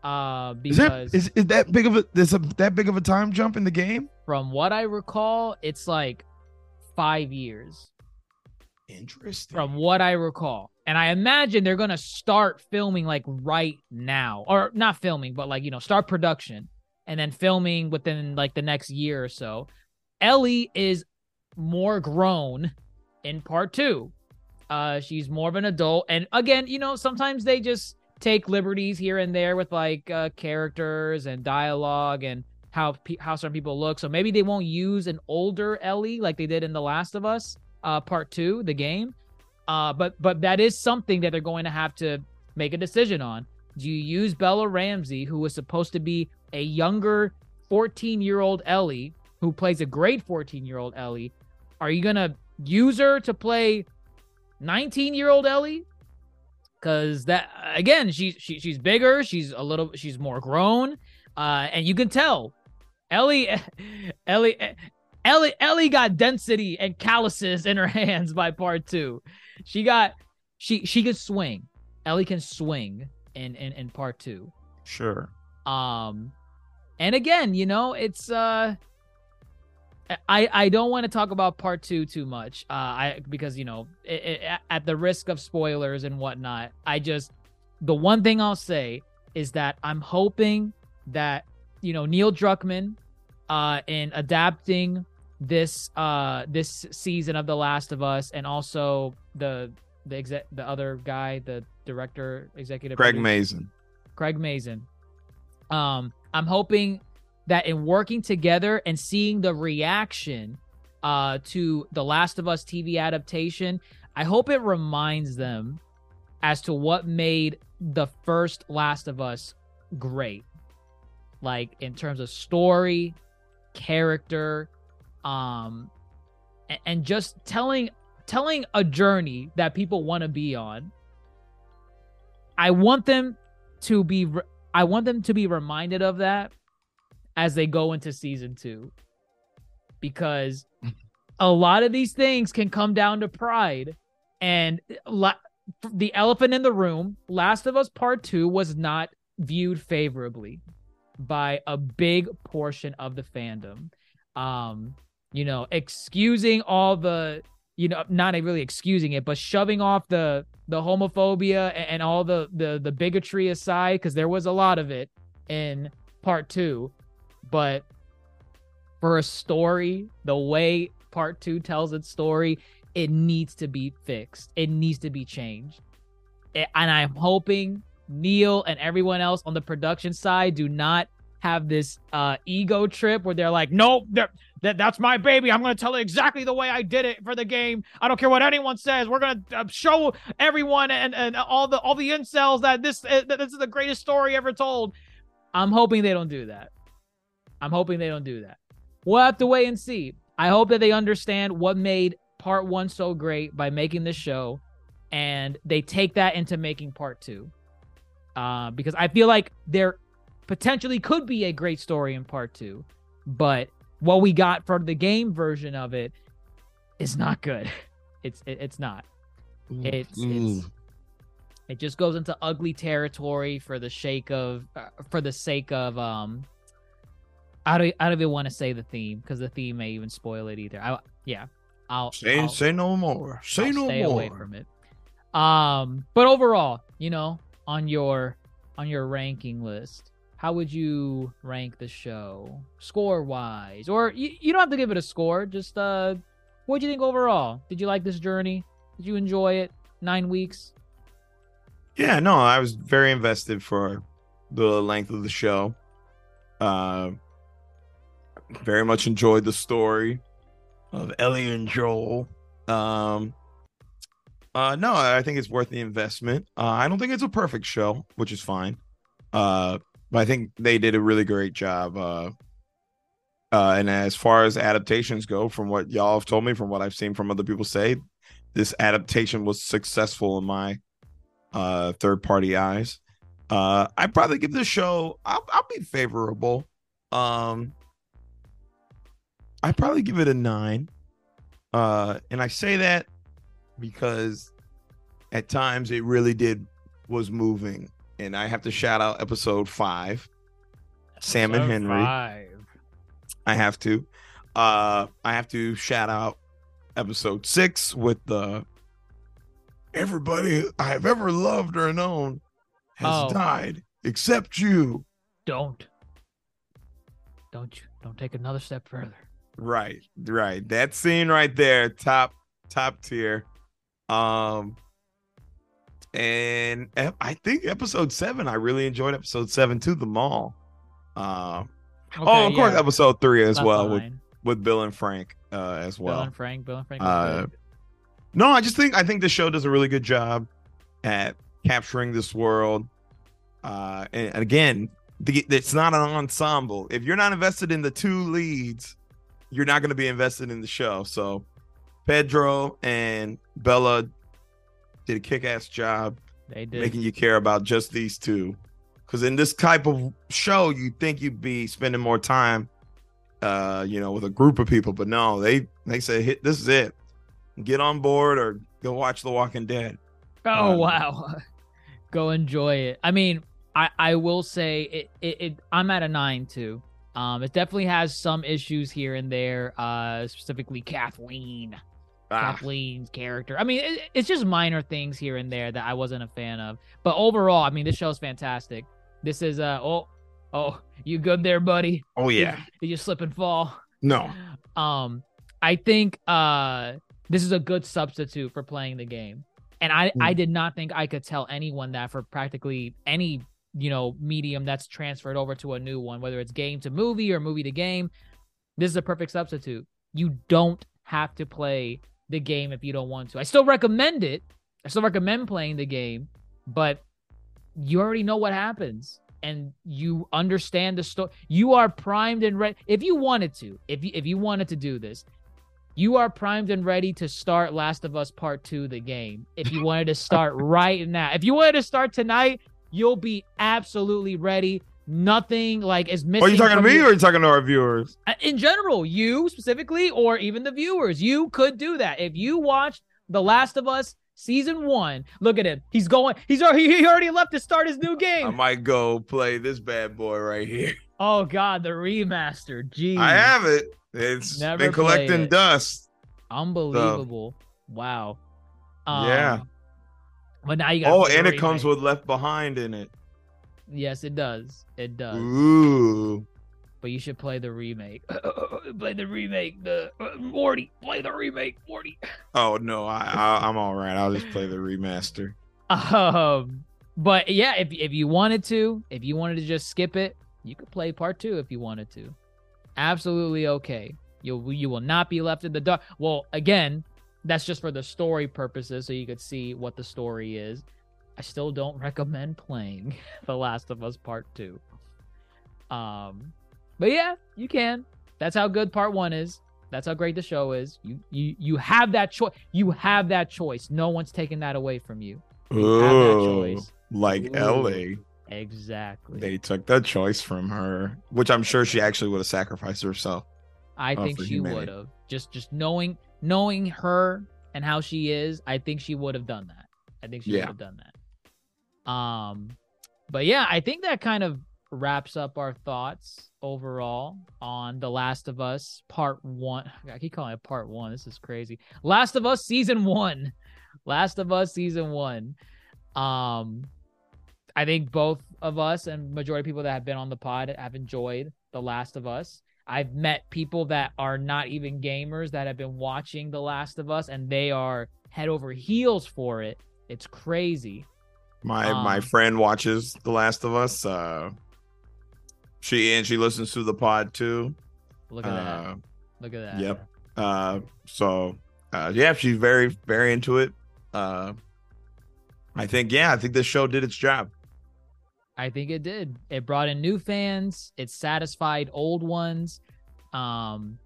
Uh, Is that because is, is that big of a there's a that big of a time jump in the game? from what I recall, it's like five years. Interesting. From what I recall, and I imagine they're gonna start filming like right now, or not filming, but like you know, start production, and then filming within like the next year or so. Ellie is more grown in part two. Uh, she's more of an adult, and again, you know, sometimes they just take liberties here and there with like uh, characters and dialogue and how pe- how certain people look. So maybe they won't use an older Ellie like they did in The Last of Us, uh, part two, the game. Uh, but but that is something that they're going to have to make a decision on. Do you use Bella Ramsey, who was supposed to be a younger 14 year old Ellie, who plays a great 14 year old Ellie? Are you gonna use her to play 19 year old Ellie? Because that again, she's she, she's bigger, she's a little, she's more grown, uh, and you can tell Ellie, Ellie, Ellie, Ellie got density and calluses in her hands by part two. She got she she could swing. Ellie can swing in in, in part two. Sure. Um, and again, you know, it's uh, I I don't want to talk about part two too much. Uh, I because you know, it, it, at the risk of spoilers and whatnot, I just the one thing I'll say is that I'm hoping that you know Neil Druckmann, uh, in adapting this uh this season of The Last of Us, and also the the exec the other guy, the director, executive Craig producer- Mazin. Craig Mazin. Um, I'm hoping that in working together and seeing the reaction uh to the Last of Us TV adaptation, I hope it reminds them as to what made the first Last of Us great. Like in terms of story, character, um and just telling telling a journey that people want to be on. I want them to be I want them to be reminded of that as they go into season 2 because a lot of these things can come down to pride. And la- the elephant in the room last of us part 2 was not viewed favorably by a big portion of the fandom. Um you know excusing all the you know not really excusing it but shoving off the the homophobia and, and all the the the bigotry aside because there was a lot of it in part two but for a story the way part two tells its story it needs to be fixed it needs to be changed and i'm hoping neil and everyone else on the production side do not have this uh ego trip where they're like nope that that's my baby. I'm going to tell it exactly the way I did it for the game. I don't care what anyone says. We're going to uh, show everyone and, and all the all the incels that this uh, that this is the greatest story ever told. I'm hoping they don't do that. I'm hoping they don't do that. We'll have to wait and see. I hope that they understand what made part 1 so great by making this show and they take that into making part 2. Uh, because I feel like there potentially could be a great story in part 2, but what we got for the game version of it is not good. It's it, it's not. It's, it's it just goes into ugly territory for the sake of uh, for the sake of um I don't I don't even want to say the theme because the theme may even spoil it either. I yeah. I'll say I'll, say no more. Say I'll no stay more. away from it. Um, but overall, you know, on your on your ranking list, how would you rank the show score wise? Or you, you don't have to give it a score. Just uh, what do you think overall? Did you like this journey? Did you enjoy it? Nine weeks. Yeah, no, I was very invested for the length of the show. Uh, very much enjoyed the story of Ellie and Joel. Um, uh, no, I think it's worth the investment. Uh, I don't think it's a perfect show, which is fine. Uh, but I think they did a really great job. Uh, uh, and as far as adaptations go, from what y'all have told me, from what I've seen from other people say, this adaptation was successful in my uh third party eyes. Uh I'd probably give this show I'll, I'll be favorable. Um I'd probably give it a nine. Uh and I say that because at times it really did was moving. And I have to shout out episode five. Sam and Henry. Five. I have to. Uh I have to shout out episode six with the everybody I have ever loved or known has Oh. died except you. Don't. Don't you? Don't take another step further. Right, right. That scene right there, top top tier. Um and I think episode seven, I really enjoyed episode seven too, the mall. Uh, oh, Okay, of course, episode three as Left well with, with Bill and Frank uh as well. Bill and Frank. Bill and Frank. Uh. No, I just think I think the show does a really good job at capturing this world. Uh, and again, the, it's not an ensemble. If you're not invested in the two leads, you're not going to be invested in the show. So, Pedro and Bella did a kick-ass job They did. making you care about just these two. Because in this type of show, you think you'd be spending more time, uh, you know, with a group of people, but no, they they say, "Hit this is it. Get on board or go watch The Walking Dead." Oh Um, wow. Go enjoy it. I mean, I I will say it, it it I'm at a 9 too. Um it definitely has some issues here and there, uh specifically Kathleen. Ah, Kathleen's character. I mean, it, it's just minor things here and there that I wasn't a fan of. But overall, I mean, this show's fantastic. This is uh oh oh, you good there, buddy? oh yeah, Did, did you slip and fall? no, um i think uh this is a good substitute for playing the game and i i did not think i could tell anyone that for practically any you know medium that's transferred over to a new one whether it's game to movie or movie to game this is a perfect substitute. You don't have to play the game if you don't want to. I still recommend it. I still recommend playing the game but you already know what happens and you understand the story you are primed and ready. If you wanted to if you if you wanted to do this you are primed and ready to start last of us part 2 the game if you wanted to start right now. If you wanted to start tonight you'll be absolutely ready nothing like is missing are you talking to me your- or are you talking to our viewers? uh, in general, you specifically, or even the viewers, you could do that. If you watched The Last of Us season one, look at him. He's going. He's already. He already left to start his new game. I might go play this bad boy right here. Oh God, the remaster. Jeez, I have it. It's Never been collecting it. dust. unbelievable. Wow. Yeah. But now you got. Oh, and it comes with Left Behind in it. Yes, it does. It does. Ooh. But you should play the remake. play the remake. The uh, Morty. Play the remake. Morty. Oh no, I, I I'm all right. I'll just play the remaster. Um, but yeah, if if you wanted to, if you wanted to just skip it, you could play part two if you wanted to. Absolutely okay. You you will not be left in the dark. Well, again, that's just for the story purposes, so you could see what the story is. I still don't recommend playing The Last of Us Part Two. Um, but yeah, you can. That's how good Part One is. That's how great the show is. You you you have that choice. You have that choice. No one's taking that away from you. You have that Oh, choice. like Ooh. Ellie. Exactly. They took that choice from her, which I'm sure she actually would have sacrificed herself. I Oh, think she would have. Just just knowing knowing her and how she is, I think she would have done that. I think she Yeah. would have done that. Um but yeah, I think that kind of wraps up our thoughts overall on The Last of Us Part 1. I keep calling it Part 1. This is crazy. Last of Us Season 1. Last of Us Season 1. Um I think both of us and majority of people that have been on the pod have enjoyed The Last of Us. I've met people that are not even gamers that have been watching The Last of Us and they are head over heels for it. It's crazy. My my Um, friend watches The Last of Us. Uh, she and she listens to the pod too. Look at Uh, that. Look at that. Yep. Uh, so uh, yeah, she's very very into it. Uh, I think yeah, I think this show did its job. I think it did. It brought in new fans. It satisfied old ones. Um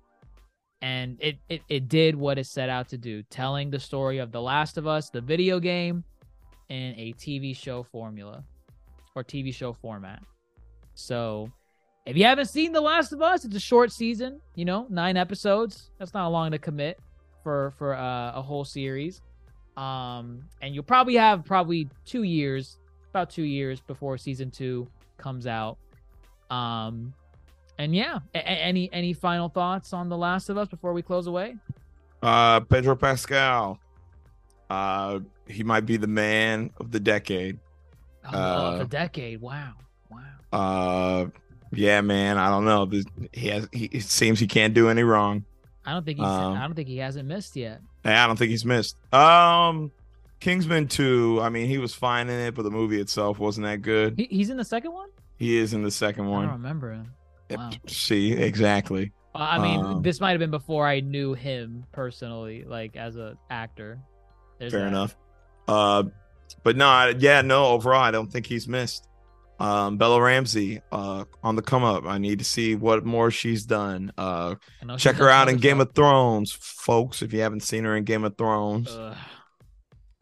and it, it it did what it set out to do, telling the story of The Last of Us, the video game, in a TV show formula or TV show format. So if you haven't seen The Last of Us, it's a short season, you know, nine episodes. That's not long to commit for for uh, a whole series. Um, and you'll probably have probably two years, about two years before season two comes out. Um, and yeah, a- any any final thoughts on The Last of Us before we close away? Uh, Pedro Pascal. Uh, he might be the man of the decade. Oh, of the Uh, decade. Wow, wow. Uh, yeah, man. I don't know. He has. He it seems he can't do any wrong. I don't think he's. um, I don't think he hasn't missed yet. I don't think he's missed. Um, Kingsman two. I mean, he was fine in it, but the movie itself wasn't that good. He, he's in the second one. He is in the second one. I don't remember him. Wow. See, exactly. Uh, I mean, Um, this might have been before I knew him personally, like as an actor. There's Fair that. enough. Uh, but no, I, yeah, no. Overall, I don't think he's missed. Um, Bella Ramsey, uh, on the come up. I need to see what more she's done. Uh, she's check her out in Game of Thrones, folks. If you haven't seen her in Game of Thrones, Ugh.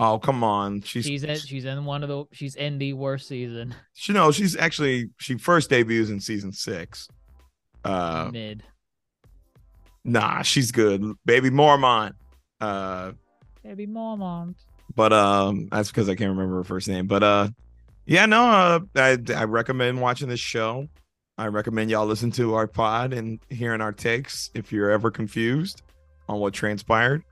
Oh come on, she's she's in. She's in one of the. She's in the worst season. she knows she's actually she first debuts in season six. Uh, Mid. nah, she's good, baby Mormont. Uh, Baby mom. but um that's because i can't remember her first name but uh yeah no uh i, I recommend watching this show i recommend y'all listen to our pod and hearing our takes if you're ever confused on what transpired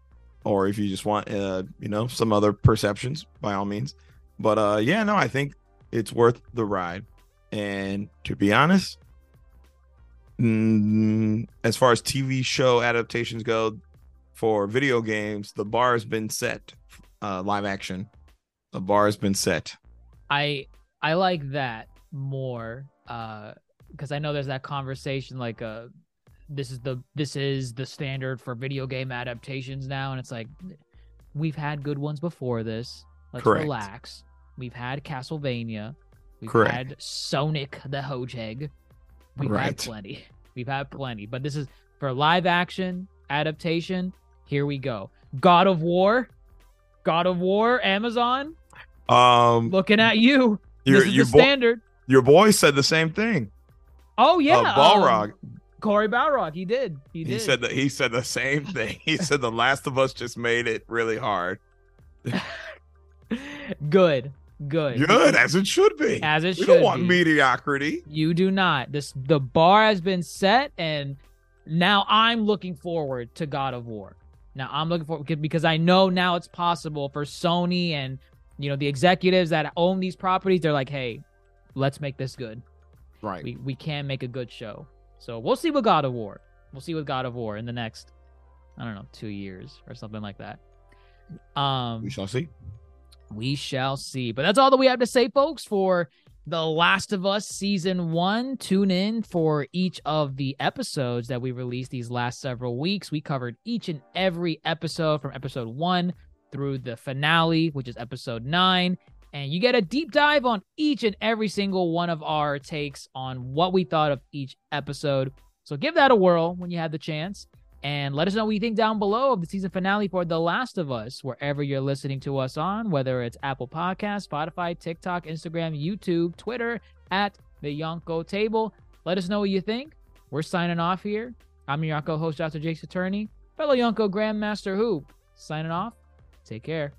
or if you just want uh you know some other perceptions by all means. But uh yeah no i think it's worth the ride. And to be honest mm, as far as tv show adaptations go for video games the bar has been set uh live action. The bar has been set. I I like that more uh because I know there's that conversation like uh this is the this is the standard for video game adaptations now and it's like we've had good ones before this. Let's Correct. relax. We've had Castlevania. We've Correct. had Sonic the Hedgehog. We've Right. had plenty. We've had plenty. But this is for live action adaptation. Here we go. God of War. God of War, Amazon, um looking at you. your this is your the standard. your boy said the same thing Oh yeah, uh, Barlog um, Cory Barlog. He did. He, he, did. said that he said the same thing he said the last of us just made it really hard good, good, good as it should be as it we should don't want be. mediocrity You do not. This the bar has been set, and now I'm looking forward to God of War. Now I'm looking forward because I know now it's possible for Sony and you know the executives that own these properties. They're like, hey, let's make this good. right We we can make a good show. So we'll see with God of War. We'll see with God of War in the next, I don't know, two years or something like that. Um, we shall see we shall see. But that's all that we have to say, folks, for The Last of Us Season 1. Tune in for each of the episodes that we released these last several weeks. We covered each and every episode from episode 1 through the finale, which is episode 9. And you get a deep dive on each and every single one of our takes on what we thought of each episode. So give that a whirl when you have the chance. And let us know what you think down below of the season finale for The Last of Us, wherever you're listening to us on, whether it's Apple Podcasts, Spotify, TikTok, Instagram, YouTube, Twitter, at the Yonko Table. Let us know what you think. We're signing off here. I'm your Yonko host, Dr. Jace Attorney, fellow Yonko Grandmaster Hoop. Signing off. Take care.